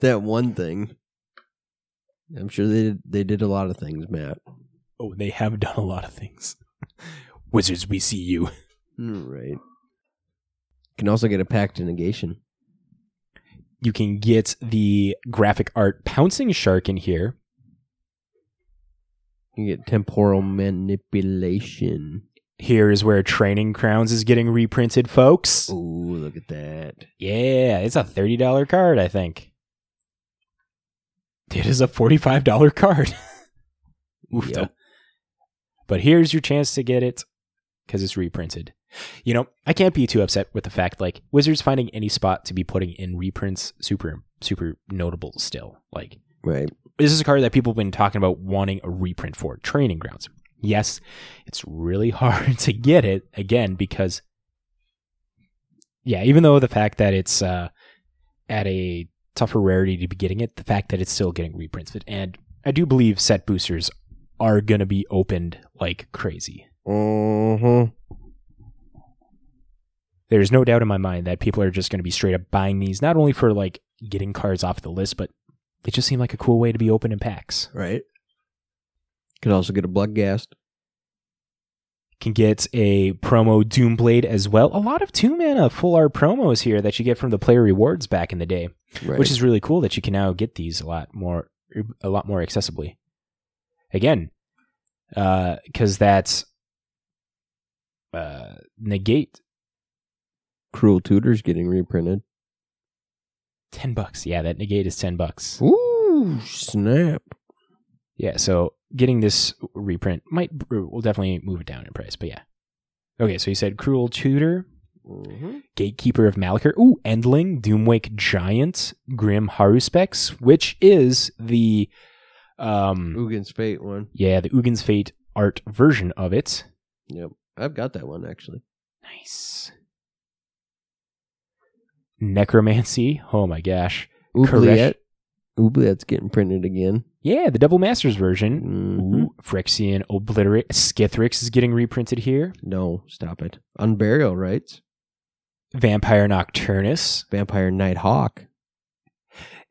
that one thing. I'm sure they did, they did a lot of things, Matt. Oh, they have done a lot of things. (laughs) Wizards, we see you. (laughs) Right. Can also get a pact to negation. You can get the graphic art pouncing shark in here. You can get temporal manipulation. Here is where Training Grounds is getting reprinted, folks. Ooh, look at that. Yeah, it's a thirty dollar card, I think. It is a forty-five dollar card. (laughs) Oofta. Yep. But here's your chance to get it because it's reprinted. You know, I can't be too upset with the fact like Wizards finding any spot to be putting in reprints super super notable still. Like Right. this is a card that people have been talking about wanting a reprint for training grounds. Yes, it's really (laughs) hard to get it again because yeah, even though the fact that it's uh, at a tougher rarity to be getting it, the fact that it's still getting reprints and I do believe set boosters are going to be opened like crazy. Uh-huh. There's no doubt in my mind that people are just going to be straight up buying these not only for like getting cards off the list, but it just seemed like a cool way to be open in packs. Right. Could also get a Bloodghast. can get a promo Doomblade as well. A lot of two mana full art promos here that you get from the player rewards back in the day, Right. which is really cool that you can now get these a lot more, a lot more accessibly. Again, because that's uh, negate Cruel Tutors getting reprinted. ten bucks. Yeah, that negate is ten bucks. Ooh, snap. Yeah, so getting this reprint might will definitely move it down in price. But yeah, okay. So you said cruel tutor. Mm-hmm. Gatekeeper of Malakir. Ooh, Endling, Doomwake Giant, Grim Haruspex, which is the um Ugin's Fate one. yeah, the Ugin's Fate art version of it. Yep. I've got that one actually. Nice. Necromancy. Oh my gosh. Oubliette. Oubliette's getting printed again. Yeah, the Double Masters version. Mhm. Ooh, Phyrexian Obliterate. Skithiryx is getting reprinted here. No, stop it. Unburial Rites. Vampire Nocturnus. Vampire Night Hawk.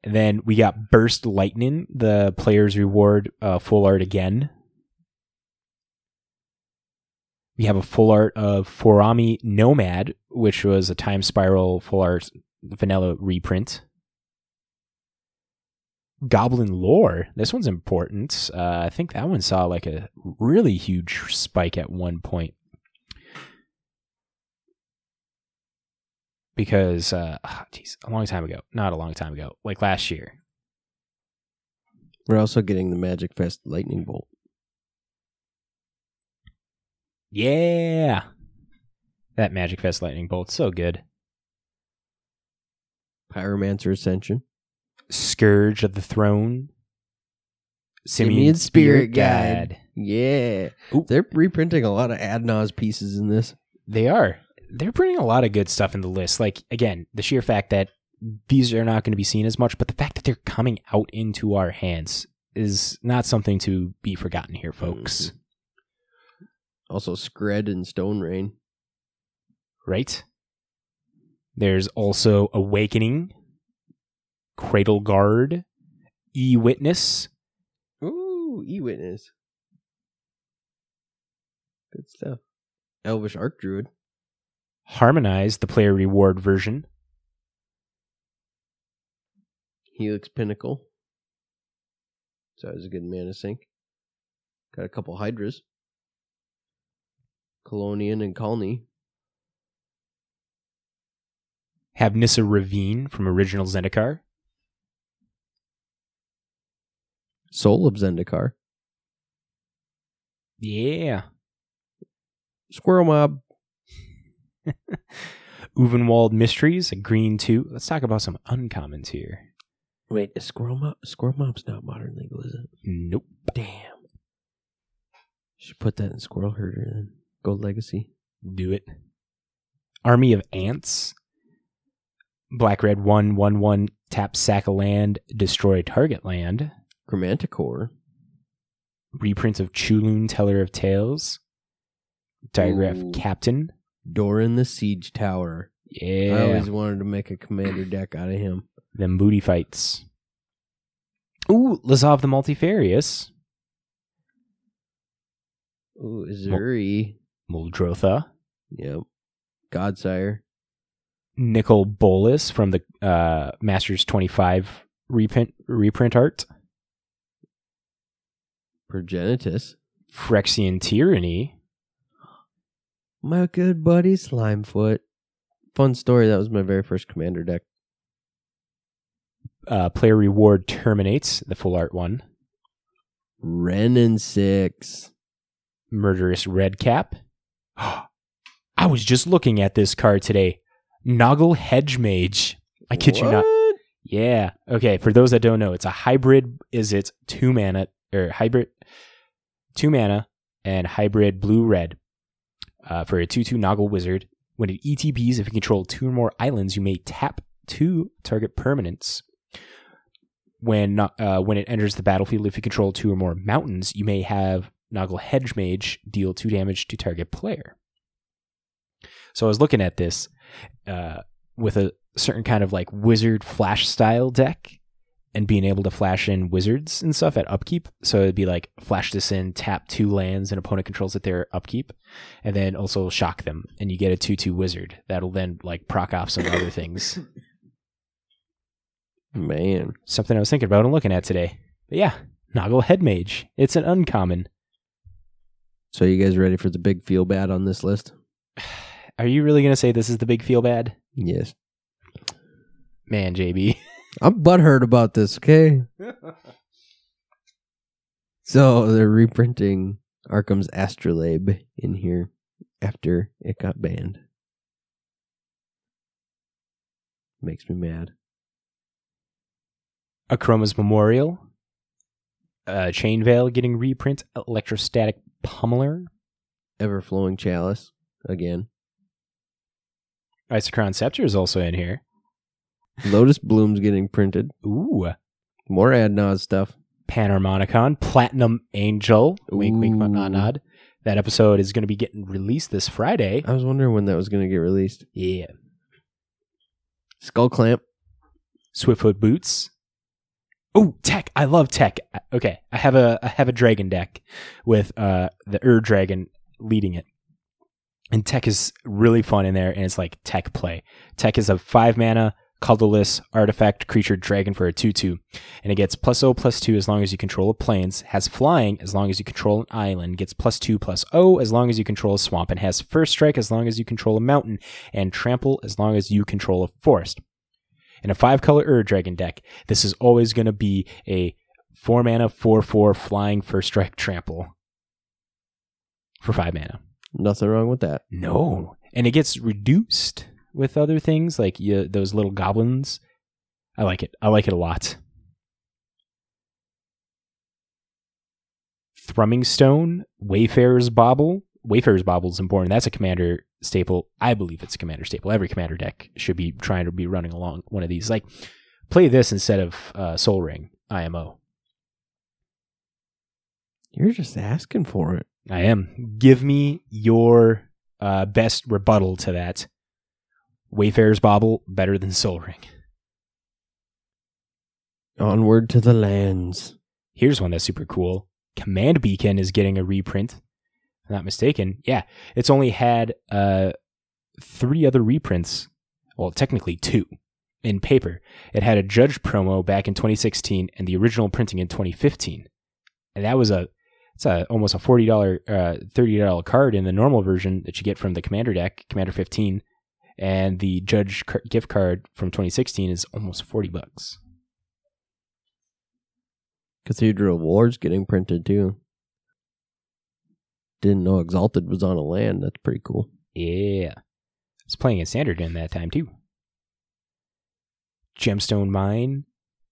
And then we got Burst Lightning, the player's reward uh, full art again. We have a full art of Fomori Nomad, which was a Time Spiral full art vanilla reprint. Goblin Lore. This one's important. Uh, I think that one saw like a really huge spike at one point. Because, uh, ah, geez, a long time ago. Not a long time ago. Like last year. We're also getting the Magic Fest Lightning Bolt. Yeah. That Magic Fest Lightning Bolt's so good. Pyromancer Ascension. Scourge of the Throne. Simian, Simian Spirit Spirit Guide. Guide. Yeah. Ooh. They're reprinting a lot of Ad Naus pieces in this. They are. They're printing a lot of good stuff in the list. Like, again, the sheer fact that these are not going to be seen as much, but the fact that they're coming out into our hands is not something to be forgotten here, folks. Mm-hmm. Also Skred and Stone Rain. Right? There's also Awakening, Cradle Guard, E Witness, Ooh, E Witness. Good stuff. Elvish Archdruid. Harmonize, the player reward version, Helix Pinnacle. So was a good mana sink. Got a couple Hydras. Kalonian and Colony. have Nissa Revane from original Zendikar, Soul of Zendikar. yeah, Squirrel Mob. (laughs) Ulvenwald Mysteries, a green two. Let's talk about some uncommons here. Wait, is Squirrel Mob Squirrel Mob's not modern legal, is it? Nope. Damn. Should put that in Squirrel Herder then. Gold Legacy. Do it. Army of Ants. Black red one one one tap sack a land, destroy target land. Chromanticore. Reprint of Chulane, Teller of Tales. Digraph Ooh. Captain. Doran the Siege Tower. Yeah. I always wanted to make a commander deck out of him. Them booty fights. Ooh, Lazav the Multifarious. Ooh, Zuri. Muldrotha. Yep. Godsire. Nicol Bolas from the uh, Masters 25 reprint, reprint art. Progenitus. Phyrexian Tyranny. My good buddy Slimefoot. Fun story. That was my very first commander deck. Uh, player reward terminates, the full art one. Wrenn and Six. Murderous Red Cap. (gasps) I was just looking at this card today. Noggle Hedge Mage. I kid you not. Yeah. Okay. For those that don't know, it's a hybrid. Is it two mana or hybrid? Two mana and hybrid blue red. Uh, for a two two Noggle Wizard. When it ETBs, if you control two or more islands, you may tap two target permanents. When uh, when it enters the battlefield, if you control two or more mountains, you may have Noggle Hedge Mage deal two damage to target player. So I was looking at this uh, with a certain kind of like wizard flash style deck and being able to flash in wizards and stuff at upkeep. So it'd be like flash this in, tap two lands, and opponent controls at their upkeep, and then also shock them, and you get a two-two wizard that'll then like proc off some other (coughs) things. Man. Something I was thinking about and looking at today. But yeah, Noggle Head Mage. It's an uncommon. So you guys ready for the big feel bad on this list? (sighs) Are you really gonna say this is the big feel bad? Yes. Man, JB. I'm butthurt about this, okay? (laughs) so they're reprinting Arcum's Astrolabe in here after it got banned. Makes me mad. Akroma's Memorial. Uh, Chain Veil getting reprint. Electrostatic Pummeler. Ever flowing chalice again. Isochron Scepter is also in here. Lotus Bloom's getting printed. Ooh. More Ad Naus stuff. Panharmonicon. Platinum Angel. Wink, wink, Ooh. nod, nod. That episode is going to be getting released this Friday. I was wondering when that was going to get released. Yeah. Skull Clamp. Swiftfoot Boots. Oh, Tek! I love Tek. Okay, I have a I have a dragon deck with uh the Ur Dragon leading it, and Tek is really fun in there, and it's like tech play. Tek is a five mana colorless artifact creature dragon for a two two, and it gets plus O plus two as long as you control a plains. Has flying as long as you control an island. Gets plus two plus O as long as you control a swamp, and has first strike as long as you control a mountain, and trample as long as you control a forest in a five color Ur Dragon deck, this is always going to be a four mana, four four flying first strike trample for five mana. Nothing wrong with that. No, and it gets reduced with other things like you, those little goblins. I like it. I like it a lot. Thrumming Stone, Wayfarer's Bauble. Wayfarer's Bauble is important. That's a commander staple. I believe it's a commander staple. Every commander deck should be trying to be running along one of these. Like, play this instead of uh, Sol Ring IMO. You're just asking for it. I am. Give me your uh, best rebuttal to that. Wayfarer's Bauble better than Sol Ring. Onward to the lands. Here's one that's super cool. Command Beacon is getting a reprint. If I'm not mistaken. Yeah, it's only had uh, three other reprints. Well, technically two in paper. It had a Judge promo back in 2016 and the original printing in 2015. And that was a it's a almost a forty dollar, uh, thirty dollar card in the normal version that you get from the Commander deck, Commander 15, and the Judge gift card from 2016 is almost forty bucks. Cathedral Wars getting printed too. Didn't know Exalted was on a land. That's pretty cool. Yeah. It's playing in standard in that time too. Gemstone Mine.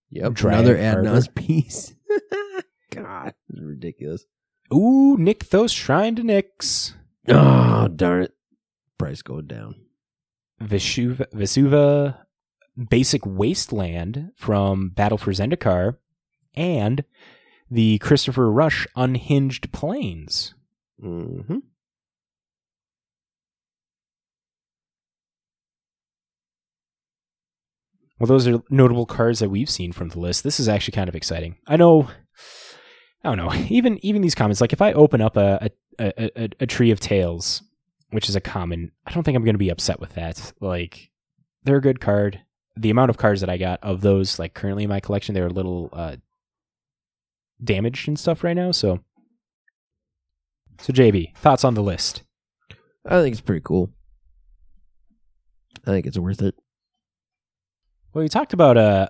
Yep. Drag Another. Ad Naus piece. (laughs) God, this is ridiculous. Ooh, Nykthos Shrine to Nyx. Oh, darn it. Price going down. Vesuva, Vesuva Basic Wasteland from Battle for Zendikar. And the Christopher Rush Unhinged Plains. Mm-hmm. Well, those are notable cards that we've seen from the list. This is actually kind of exciting. I know. I don't know. Even even these comments, like if I open up a a, a, a, a tree of tales, which is a common, I don't think I'm going to be upset with that. Like they're a good card. The amount of cards that I got of those, like currently in my collection, they're a little uh, damaged and stuff right now. So, so JB, thoughts on the list? I think it's pretty cool. I think it's worth it. Well, you talked about uh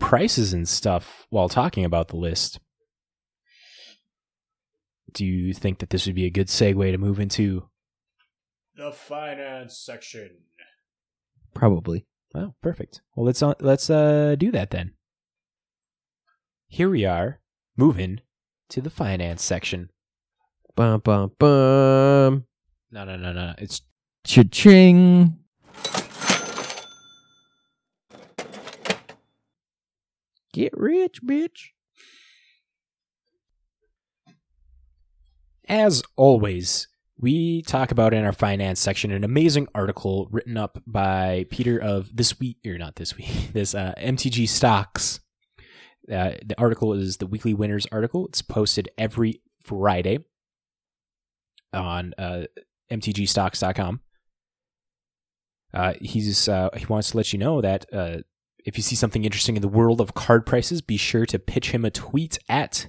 prices and stuff while talking about the list. Do you think that this would be a good segue to move into The finance section. Probably. Oh, perfect. Well, let's uh, let's uh do that then. Here we are, moving to the finance section. Bum bum bum. No, no, no, no. It's Cha-ching. Get rich, bitch. as always. We talk about in our finance section an amazing article written up by Peter of this week, or not this week, (laughs) this uh, MTG Stocks. Uh, the article is the weekly winners article. It's posted every Friday on uh, mtgstocks.com. Uh, he's uh, he wants to let you know that uh, if you see something interesting in the world of card prices, be sure to pitch him a tweet at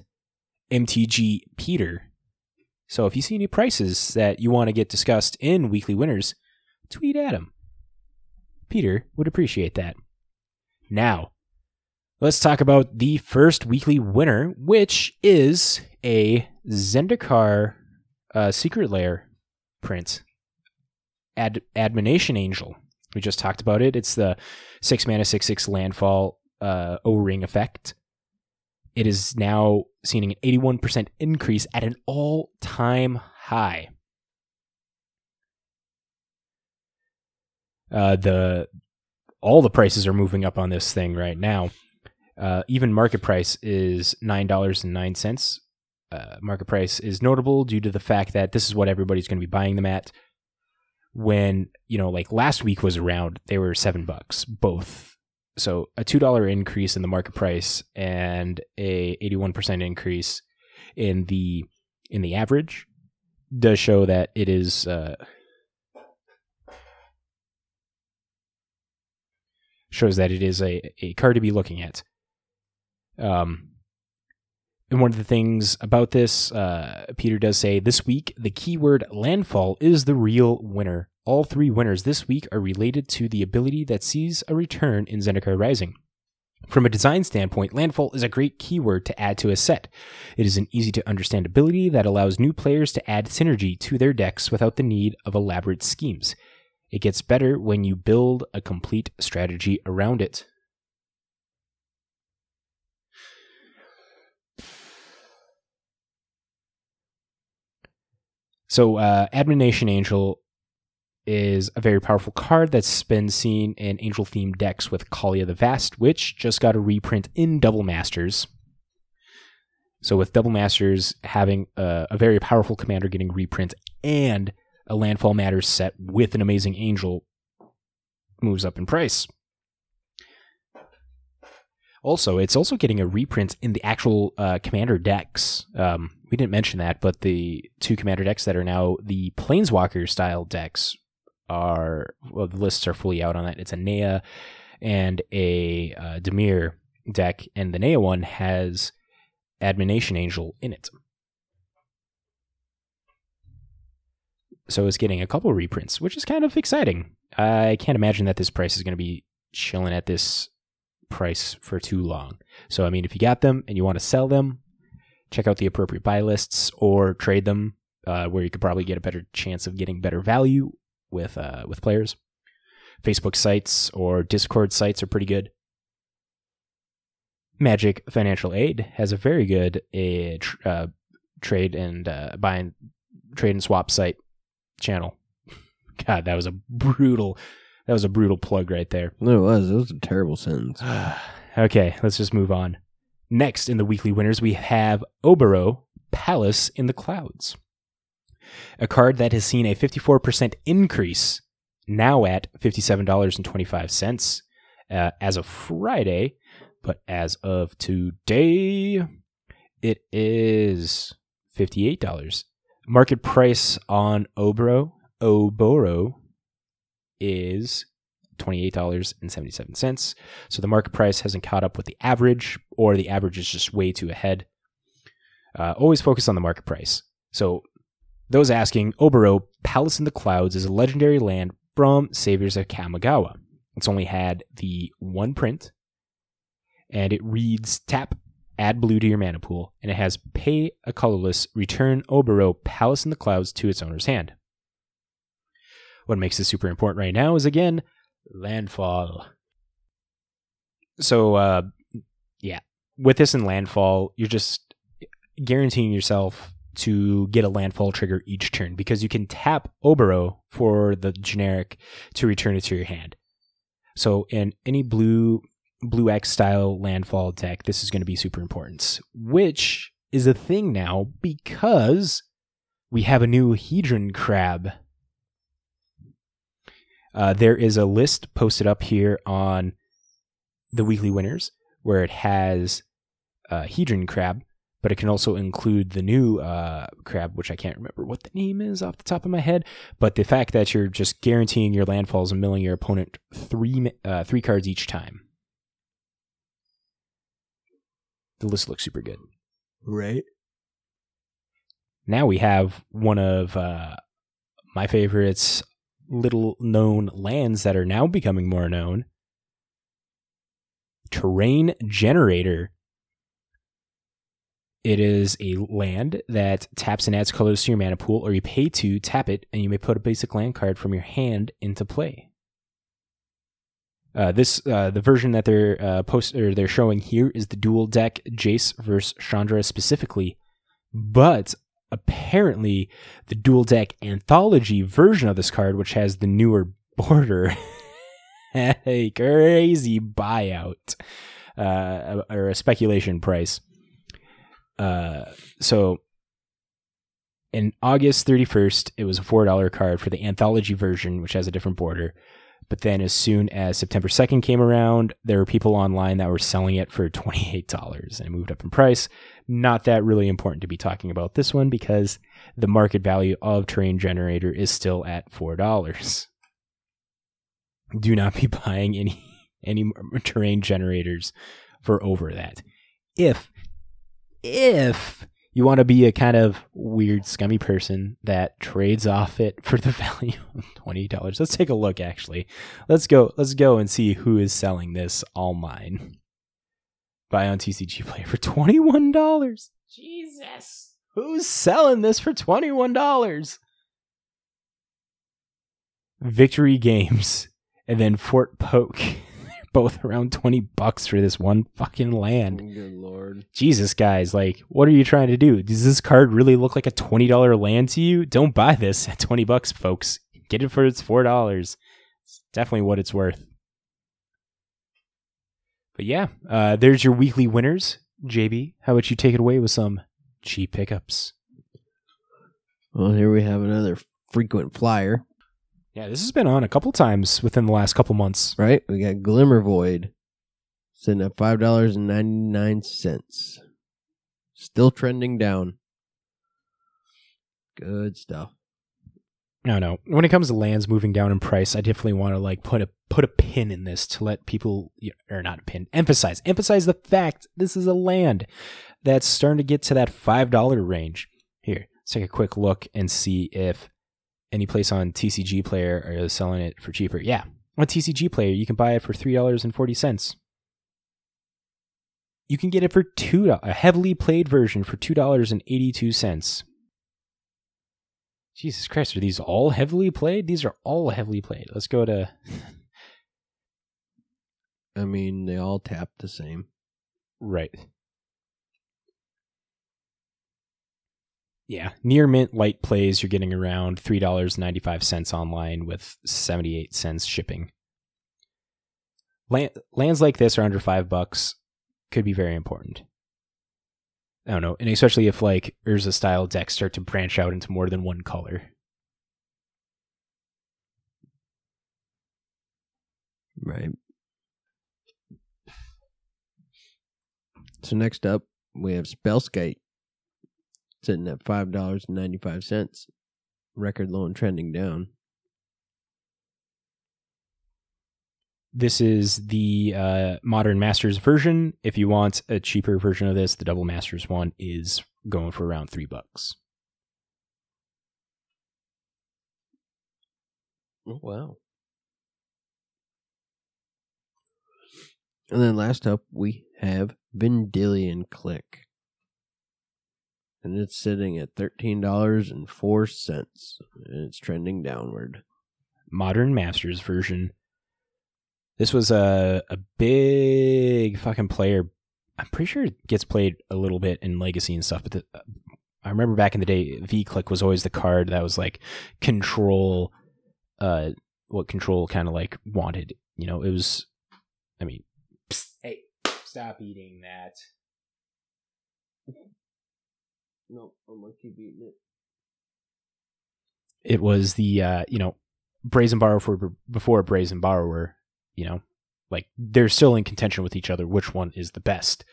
mtg peter. So if you see any prices that you want to get discussed in weekly winners, tweet at him. Peter would appreciate that. Now, let's talk about the first weekly winner, which is a Zendikar uh, Secret Lair print. Ad- Admonition Angel. We just talked about it. It's the six mana six six landfall uh, O ring effect. It is now seeing an 81% increase at an all time high. Uh, the all the prices are moving up on this thing right now. Uh, even market price is nine dollars and nine cents. Uh, market price is notable due to the fact that this is what everybody's going to be buying them at. When you know, like last week was around, they were seven bucks both. So a two dollar increase in the market price and a eighty one percent increase in the in the average does show that it is uh, shows that it is a, a card to be looking at. Um, and one of the things about this, uh, Peter does say this week the keyword landfall is the real winner. All three winners this week are related to the ability that sees a return in Zendikar Rising. From a design standpoint, Landfall is a great keyword to add to a set. It is an easy to understand ability that allows new players to add synergy to their decks without the need of elaborate schemes. It gets better when you build a complete strategy around it. So, uh, Admonition Angel is a very powerful card that's been seen in angel themed decks with Kaalia the Vast, which just got a reprint in Double Masters. So, with Double Masters having a, a very powerful commander getting reprint and a Landfall Matters set with an amazing angel, moves up in price. Also, it's also getting a reprint in the actual uh, commander decks. Um, we didn't mention that, but the two commander decks that are now the Planeswalker style decks are well, the lists are fully out on that. It's a Naya and a uh, Dimir deck, and the Naya one has Admonition Angel in it. So it's getting a couple reprints, which is kind of exciting. I can't imagine that this price is going to be chilling at this price for too long. So, I mean, if you got them and you want to sell them, check out the appropriate buy lists or trade them uh, where you could probably get a better chance of getting better value with uh, with players. Facebook sites or Discord sites are pretty good. Magic Financial Aid has a very good uh, tr- uh, trade and uh, buy and trade and swap site channel. (laughs) God, that was a brutal that was a brutal plug right there. No, it was. It was a terrible sentence. (sighs) okay, let's just move on. Next in the weekly winners, we have Obero Palace in the Clouds. A card that has seen a 54% increase, now at $57.25 uh, as of Friday. But as of today, it is $58. Market price on Obero, Oboro is $28.77. So the market price hasn't caught up with the average, or the average is just way too ahead. Uh, always focus on the market price. So, those asking, Obero, Palace in the Clouds is a legendary land from Saviors of Kamigawa. It's only had the one print, and it reads tap, add blue to your mana pool, and it has pay a colorless, return Obero, Palace in the Clouds to its owner's hand. what makes this super important right now is again landfall. So, uh, yeah, with this in landfall, you're just guaranteeing yourself to get a landfall trigger each turn because you can tap Obero for the generic to return it to your hand. So in any blue blue X style landfall deck, this is going to be super important, which is a thing now because we have a new Hedron crab. Uh, there is a list posted up here on the weekly winners where it has uh, Hedron crab, but it can also include the new uh, crab, which I can't remember what the name is off the top of my head. But the fact that you're just guaranteeing your landfalls and milling your opponent three uh, three cards each time. The list looks super good. Right. Now we have one of uh, my favorites, little known lands that are now becoming more known. Terrain Generator. It is a land that taps and adds colors to your mana pool, or you pay to tap it, and you may put a basic land card from your hand into play. Uh, this uh, the version that they're uh, post or they're showing here is the dual deck Jace versus Chandra specifically, but apparently the dual deck anthology version of this card, which has the newer (laughs) border, a crazy buyout uh, or a speculation price. Uh, so in August 31st, it was a $4 card for the anthology version, which has a different border. But then as soon as September 2nd came around, there were people online that were selling it for $28 and it moved up in price. Not that really important to be talking about this one because the market value of Terrain Generator is still at $4. Do not be (laughs) buying any any terrain generators for over that. If if you want to be a kind of weird, scummy person that trades off it for the (laughs) value of twenty dollars. Let's take a look. Actually, let's go. Let's go and see who is selling this. All mine. Buy on TCG Player for twenty one dollars. Jesus, who's selling this for twenty one dollars? Victory Games and then Fort Poke. (laughs) both around 20 bucks for this one fucking land. Good lord. Jesus, guys, like, what are you trying to do? Does this card really look like a $20 land to you? Don't buy this at 20 bucks, folks. Get it for its $4. It's definitely what it's worth. But yeah, uh, there's your weekly winners. JB, how about you take it away with some cheap pickups? Well, here we have another frequent flyer, Yeah, this has been on a couple times within the last couple months. right? We got Glimmer Void sitting at five dollars and ninety nine cents. Still trending down. Good stuff. No, no. When it comes to lands moving down in price, I definitely want to like put a put a pin in this to let people or not a pin emphasize emphasize the fact this is a land that's starting to get to that five dollar range. Here, let's take a quick look and see if any place on TCG Player is selling it for cheaper. Yeah, on TCG Player you can buy it for three dollars and forty cents. You can get it for two a heavily played version for two dollars and eighty two cents. Jesus Christ, are these all heavily played? These are all heavily played. Let's go to (laughs) I mean, they all tap the same. right. Yeah, near mint light plays you're getting around three dollars ninety five cents online with seventy eight cents shipping. Land, lands like this are under five bucks, could be very important. I don't know, and especially if like Urza style decks start to branch out into more than one color. Right. So next up, we have Spellskite sitting at five dollars and ninety five cents. Record low and trending down. This is the uh, modern Masters version. If you want a cheaper version of this, the Double Masters one is going for around three bucks. Oh, wow. And then last up, we have Vendilion Clique. And it's sitting at $13.04. And it's trending downward. Modern Masters version. This was a a big fucking player. I'm pretty sure it gets played a little bit in Legacy and stuff, but the, I remember back in the day, V Clique was always the card that was like control, uh, what control kind of like wanted. You know, it was. I mean, psst, hey, stop eating that. No, I'm gonna keep eating it. it was the uh, you know brazen borrower for before brazen borrower you know like they're still in contention with each other which one is the best.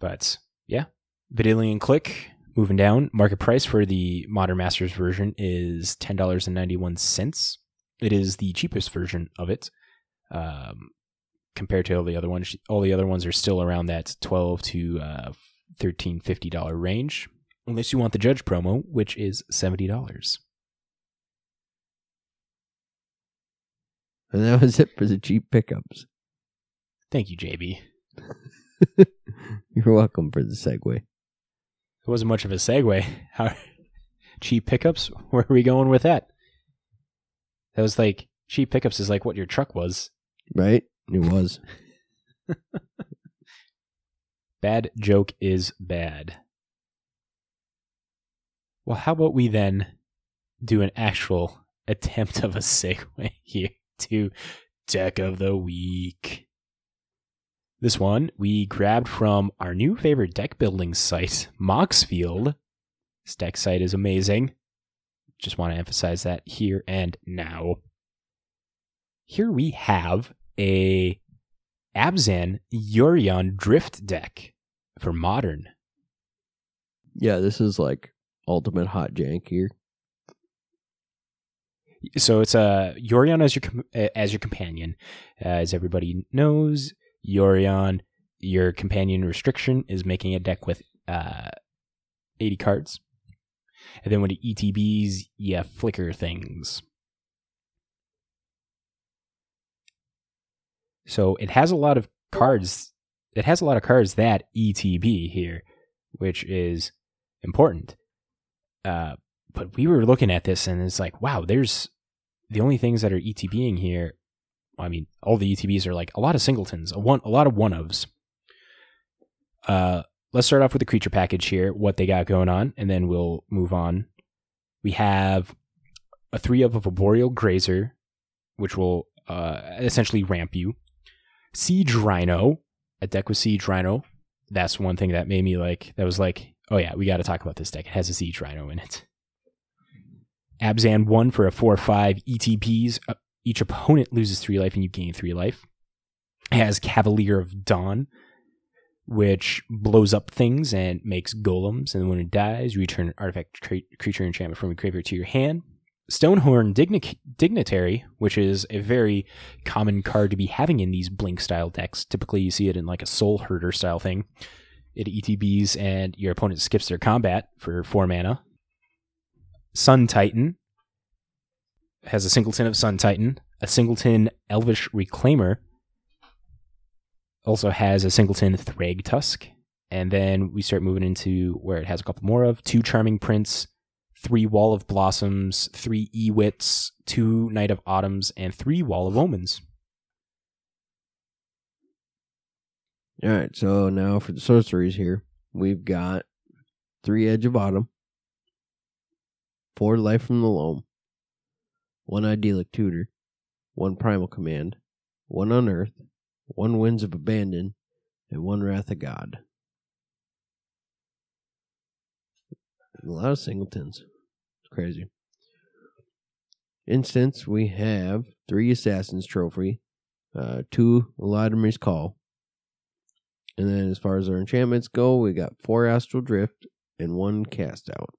But yeah. Vendilion Clique moving down. Market price for the modern masters version is $10.91 it is the cheapest version of it um, compared to all the other ones all the other ones are still around that 12 to uh, 13 50 dollar range unless you want the judge promo which is $70 And that was it for the cheap pickups. thank you jb (laughs) You're welcome for the segue. It wasn't much of a segue. (laughs) How cheap pickups? (laughs) Where are we going with that? That was like cheap pickups is like what your truck was. Right? It was. Bad joke is bad. Well, how about we then do an actual attempt of a segue (laughs) here to Deck of the Week. This one we grabbed from our new favorite deck building site, Moxfield. This deck site is amazing. Just want to emphasize that here and now. Here we have a Abzan Yorion Drift deck for modern. Yeah, this is like ultimate hot jank here. So it's a Yorion as your com- uh, as your companion. Uh, as everybody knows, Yorion, your companion restriction is making a deck with uh, 80 cards. And then when it ETBs, yeah, flicker things. So it has a lot of cards. It has a lot of cards that ETB here, which is important. Uh, but we were looking at this and it's like, wow, there's the only things that are ETBing here. I mean, all the ETBs are like a lot of singletons, a one, a lot of one ofs. Uh, let's start off with the creature package here, what they got going on, and then we'll move on. We have a three of Arboreal Grazer, which will uh, essentially ramp you. Siege Rhino, a deck with Siege Rhino. That's one thing that made me like. That was like, oh yeah, we got to talk about this deck. It has a Siege Rhino in it. Abzan one for a four or five ETBs. Uh, each opponent loses three life and you gain three life. It has Cavalier of Dawn, which blows up things and makes golems. And when it dies, you return an artifact cre- creature enchantment from your graveyard to your hand. Stonehorn Digni- Dignitary, which is a very common card to be having in these Blink style decks. Typically, you see it in like a Soul Herder style thing. It ETBs and your opponent skips their combat for four mana. Sun Titan has a singleton of Sun Titan, a singleton Elvish Reclaimer, also has a singleton Thragtusk, and then we start moving into where it has a couple more of two Charming Prince, three Wall of Blossoms, three Ewits, two Knight of Autumns, and three Wall of Omens. All right, so now for the sorceries here, we've got three Edge of Autumn, four Life from the Loam, one Idyllic Tutor, one Primal Command, one Unearth, one Winds of Abandon, and one Wrath of God. A lot of singletons. Crazy. Instance, we have three Assassin's Trophy, uh, two Eladamri's Call, and then as far as our enchantments go, we got four Astral Drift and one Cast Out.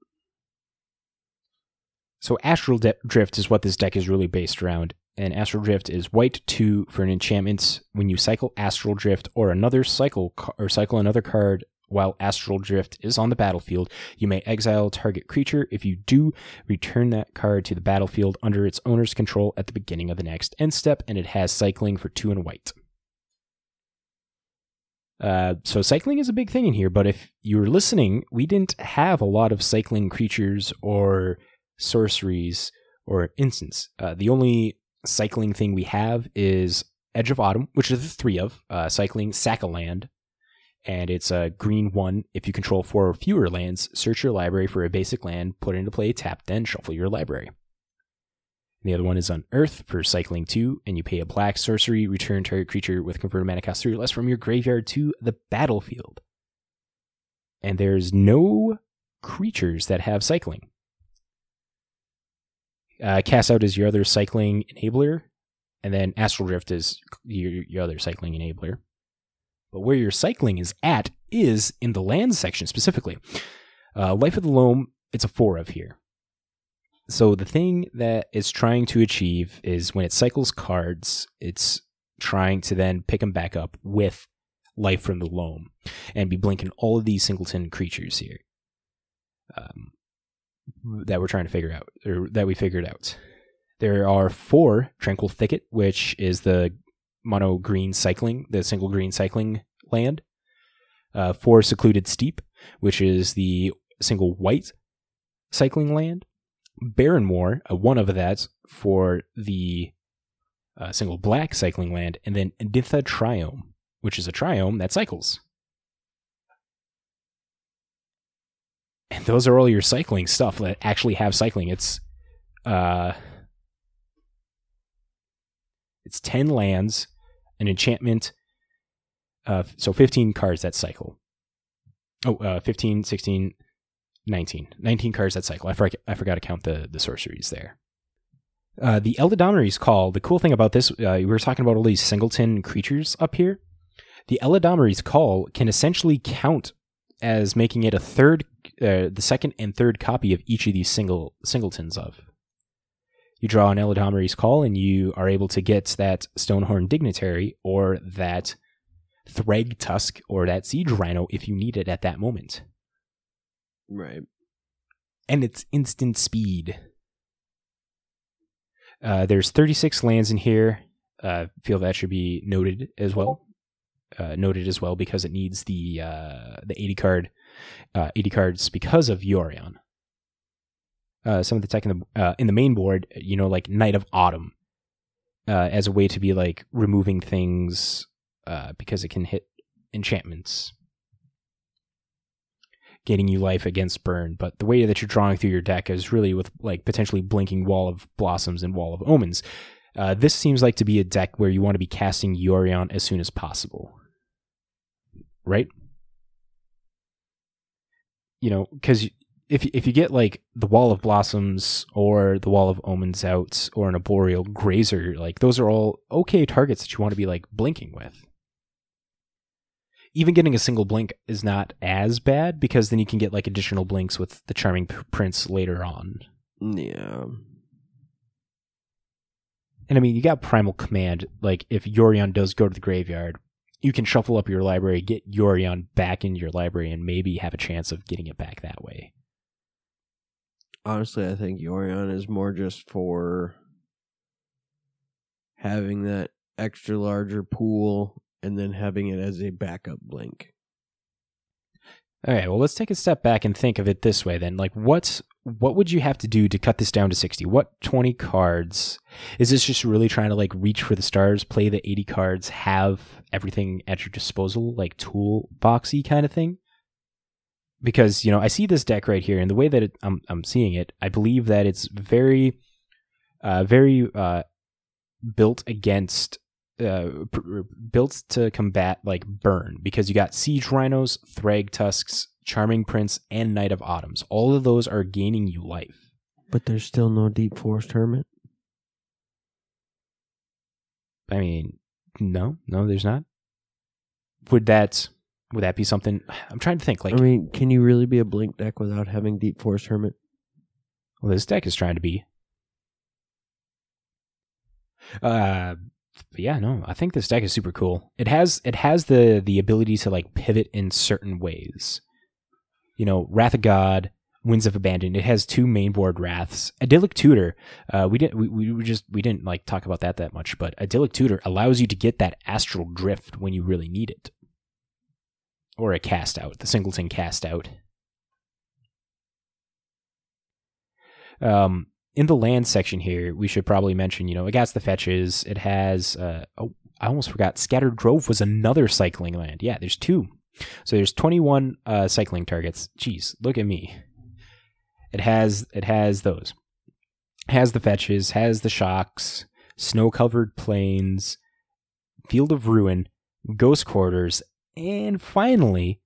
So Astral De- Drift is what this deck is really based around. And Astral Drift is white two for an enchantment. When you cycle Astral Drift or another cycle ca- or cycle another card while Astral Drift is on the battlefield, you may exile target creature. If you do, return that card to the battlefield under its owner's control at the beginning of the next end step, and it has cycling for two and white. Uh, so cycling is a big thing in here, but if you were listening, we didn't have a lot of cycling creatures or sorceries or instance. Uh, the only cycling thing we have is Edge of Autumn, which is the three of uh, cycling Sack of Land, and it's a green one. If you control four or fewer lands, search your library for a basic land, put it into play, tap, then shuffle your library. The other one is Unearth for cycling two, and you pay a black sorcery, return target creature with converted mana cost three or less from your graveyard to the battlefield. And there's no creatures that have cycling. Uh, cast out is your other cycling enabler, and then Astral Drift is your, your other cycling enabler. But where your cycling is at is in the land section specifically. Uh, Life of the Loam, it's a four of here. So the thing that it's trying to achieve is when it cycles cards, it's trying to then pick them back up with life from the loam and be blinking all of these singleton creatures here um, that we're trying to figure out or that we figured out. There are four Tranquil Thicket, which is the mono green cycling, the single green cycling land. Uh, four Secluded Steep, which is the single white cycling land. Barrenmoor, a one of that for the uh, single black cycling land, and then Indatha Triome, which is a triome that cycles. And those are all your cycling stuff that actually have cycling. It's uh it's 10 lands, an enchantment, uh, so 15 cards that cycle. Oh, uh, 15, 16, 19. 19 cards that cycle. I, forgot. I forgot to count the, the sorceries there. Uh, the Eladamri's Call, the cool thing about this, uh, we were talking about all these singleton creatures up here. The Eladamri's Call can essentially count as making it a third, uh, the second and third copy of each of these single singletons of. You draw an Eladamri's Call and you are able to get that Stonehorn Dignitary or that Thragtusk or that Siege Rhino if you need it at that moment Right. and it's instant speed. Uh, there's 36 lands in here. Uh, feel that should be noted as well. Uh, noted as well because it needs the uh, the 80 card, uh, 80 cards because of Yorion. Uh, some of the tech in the uh, in the main board, you know, like Knight of Autumn, uh, as a way to be like removing things uh, because it can hit enchantments getting you life against burn. But the way that you're drawing through your deck is really with like potentially blinking Wall of Blossoms and Wall of Omens. Uh, this seems like to be a deck where you want to be casting Yorion as soon as possible, right? You know, because if if you get like the Wall of Blossoms or the Wall of Omens out or an Arboreal Grazer, like those are all okay targets that you want to be like blinking with even getting a single blink is not as bad because then you can get like additional blinks with the charming prince later on. Yeah. And I mean, you got primal command. Like if Yorion does go to the graveyard, you can shuffle up your library, get Yorion back into your library, and maybe have a chance of getting it back that way. Honestly, I think Yorion is more just for having that extra larger pool and then having it as a backup blink. All right, well, let's take a step back and think of it this way then. Like, what what would you have to do to cut this down to 60? What 20 cards? Is this just really trying to like reach for the stars, play the 80 cards, have everything at your disposal, like toolboxy kind of thing? Because, you know, I see this deck right here and the way that it, I'm I'm seeing it, I believe that it's very uh very uh built against uh, pr- built to combat like burn because you got siege rhinos, thragtusks, charming prince, and knight of autumns. All of those are gaining you life. But there's still no deep forest hermit. I mean, no, no, there's not. Would that would that be something? I'm trying to think. Like, I mean, can you really be a blink deck without having deep forest hermit? well, this deck is trying to be. Uh, but yeah, no, I think this deck is super cool. It has it has the the ability to like pivot in certain ways. You know, Wrath of God, Winds of Abandon. It has two main board wraths. Idyllic Tutor. Uh, we didn't we, we just we didn't like talk about that that much, but Idyllic Tutor allows you to get that astral drift when you really need it, or a cast out, the singleton cast out. Um, in the land section here, we should probably mention, you know, it the fetches. It has, uh, oh, I almost forgot, Scattered Grove was another cycling land. Yeah, there's two. So there's 21 uh, cycling targets. Jeez, look at me. It has it has those. Has the fetches, has the shocks, snow-covered plains, Field of Ruin, Ghost Quarters, and finally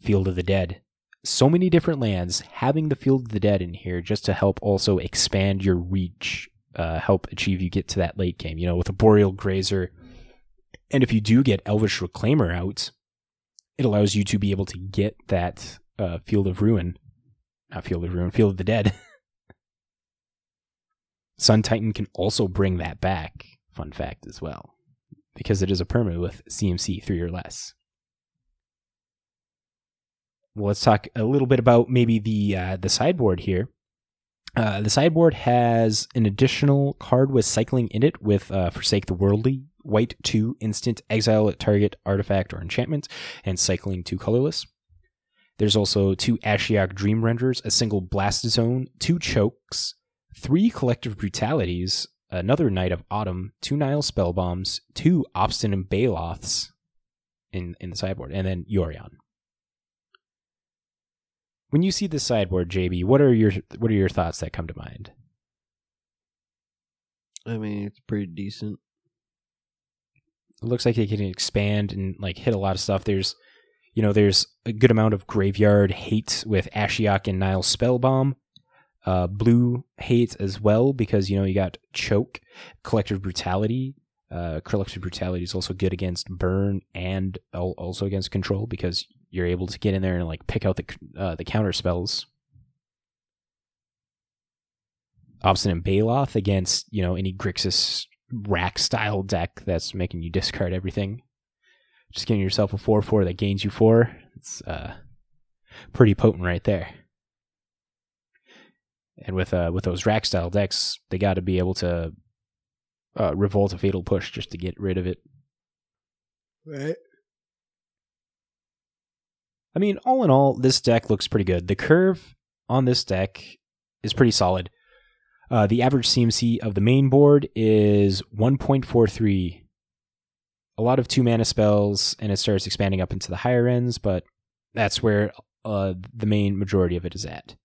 Field of the Dead so many different lands, having the Field of the Dead in here just to help also expand your reach, uh, help achieve you get to that late game. You know, with Arboreal Grazer, and if you do get Elvish Reclaimer out, it allows you to be able to get that uh, Field of Ruin, not Field of Ruin, Field of the Dead. (laughs) Sun Titan can also bring that back. Fun fact as well, because it is a permanent with CMC three or less well, let's talk a little bit about maybe the uh, the sideboard here. Uh, the sideboard has an additional card with cycling in it with uh, Forsake the Worldly, white 2, instant, exile at target artifact or enchantment, and cycling 2 colorless. There's also two Ashiok Dream Renders, a single Blast Zone, two Chokes, three Collective Brutalities, another Knight of Autumn, two Nihil Spellbombs, two Obstinate Baloths in, in the sideboard, and then Yorion when you see the sideboard, JB, what are your what are your thoughts that come to mind? I mean, it's pretty decent. It looks like it can expand and like hit a lot of stuff. There's, you know, there's a good amount of graveyard hate with Ashiok and Nihil Spellbomb. Uh, blue hate as well because you know you got choke, collective brutality. Uh, collective brutality is also good against burn and also against control because you're able to get in there and like pick out the uh, the counter spells. Obstinate Baloth against you know any Grixis rack style deck that's making you discard everything. Just getting yourself a four four that gains you four. It's uh, pretty potent right there. And with uh with those rack style decks, they got to be able to uh, revolt a fatal push just to get rid of it. Right. I mean, all in all, this deck looks pretty good. The curve on this deck is pretty solid. Uh, the average CMC of the main board is 1.43. A lot of two mana spells, and it starts expanding up into the higher ends, but that's where uh, the main majority of it is at.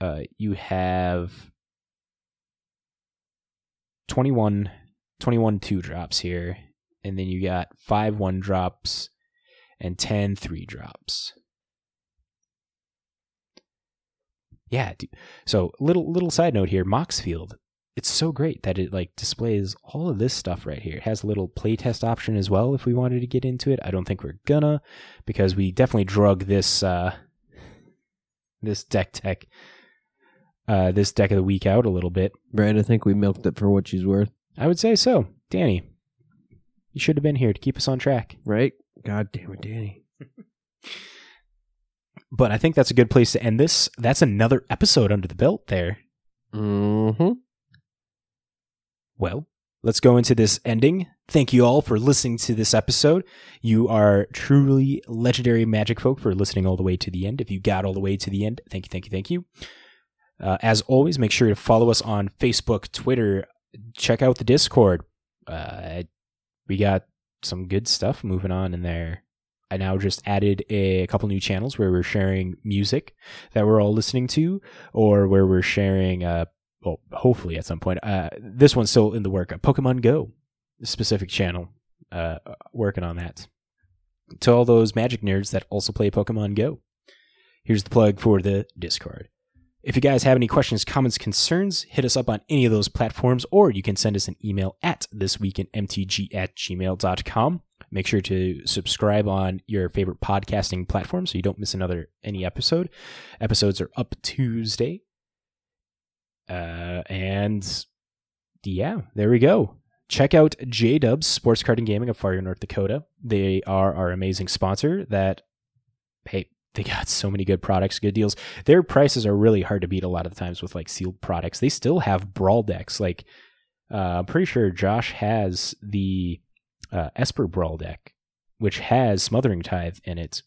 Uh, you have 21, 21 two drops here, and then you got five one drops and 10 three drops. Yeah, so little little side note here, Moxfield. It's so great that it like displays all of this stuff right here. It has a little playtest option as well if we wanted to get into it. I don't think we're gonna because we definitely drug this uh (laughs) this deck tech uh this deck of the week out a little bit. Brad, I think we milked it for what she's worth. I would say so. Danny, you should have been here to keep us on track. Right? God damn it, Danny. (laughs) but I think that's a good place to end this. That's another episode under the belt there. Mm-hmm. Well, let's go into this ending. Thank you all for listening to this episode. You are truly legendary magic folk for listening all the way to the end. If you got all the way to the end, thank you, thank you, thank you. Uh, as always, make sure to follow us on Facebook, Twitter. Check out the Discord. Uh, we got some good stuff moving on in there. I now just added a, a, couple new channels where we're sharing music that we're all listening to, or where we're sharing, uh, well, hopefully at some point. Uh, this one's still in the work. Pokemon Go specific channel, uh, working on that. To all those Magic nerds that also play Pokemon Go, here's the plug for the Discord. If you guys have any questions, comments, concerns, hit us up on any of those platforms, or you can send us an email at thisweekinmtg at gmail.com. Make sure to subscribe on your favorite podcasting platform so you don't miss another any episode. Episodes are up Tuesday. Uh, and yeah, there we go. Check out J Dubs Sports Card and Gaming of Fargo, North Dakota. They are our amazing sponsor that, hey, they got so many good products, good deals. Their prices are really hard to beat a lot of times with like sealed products. They still have brawl decks. Like uh, I'm pretty sure Josh has the uh, Esper brawl deck, which has Smothering Tithe in it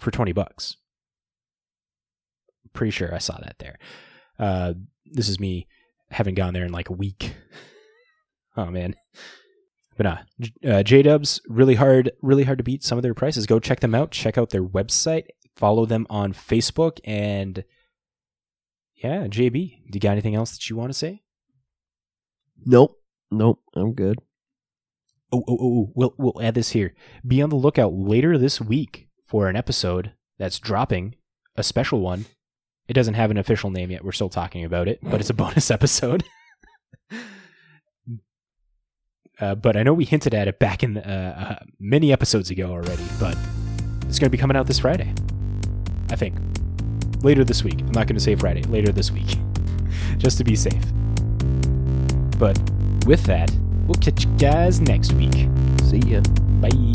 for twenty bucks. Pretty sure I saw that there. Uh, this is me having gone there in like a week. (laughs) oh man. But nah, uh, J Dubs really hard, really hard to beat. Some of their prices. Go check them out. Check out their website. Follow them on Facebook. And yeah, JB, do you got anything else that you want to say? Nope. Nope. I'm good. Oh, oh, oh, oh, we'll we'll add this here. Be on the lookout later this week for an episode that's dropping, a special one. It doesn't have an official name yet. We're still talking about it, but it's a bonus (laughs) episode. (laughs) uh, but I know we hinted at it back in uh, uh, many episodes ago already. But it's going to be coming out this Friday, I think. Later this week. I'm not going to say Friday. Later this week, (laughs) just to be safe. But with that, we'll catch you guys next week. See ya. Bye.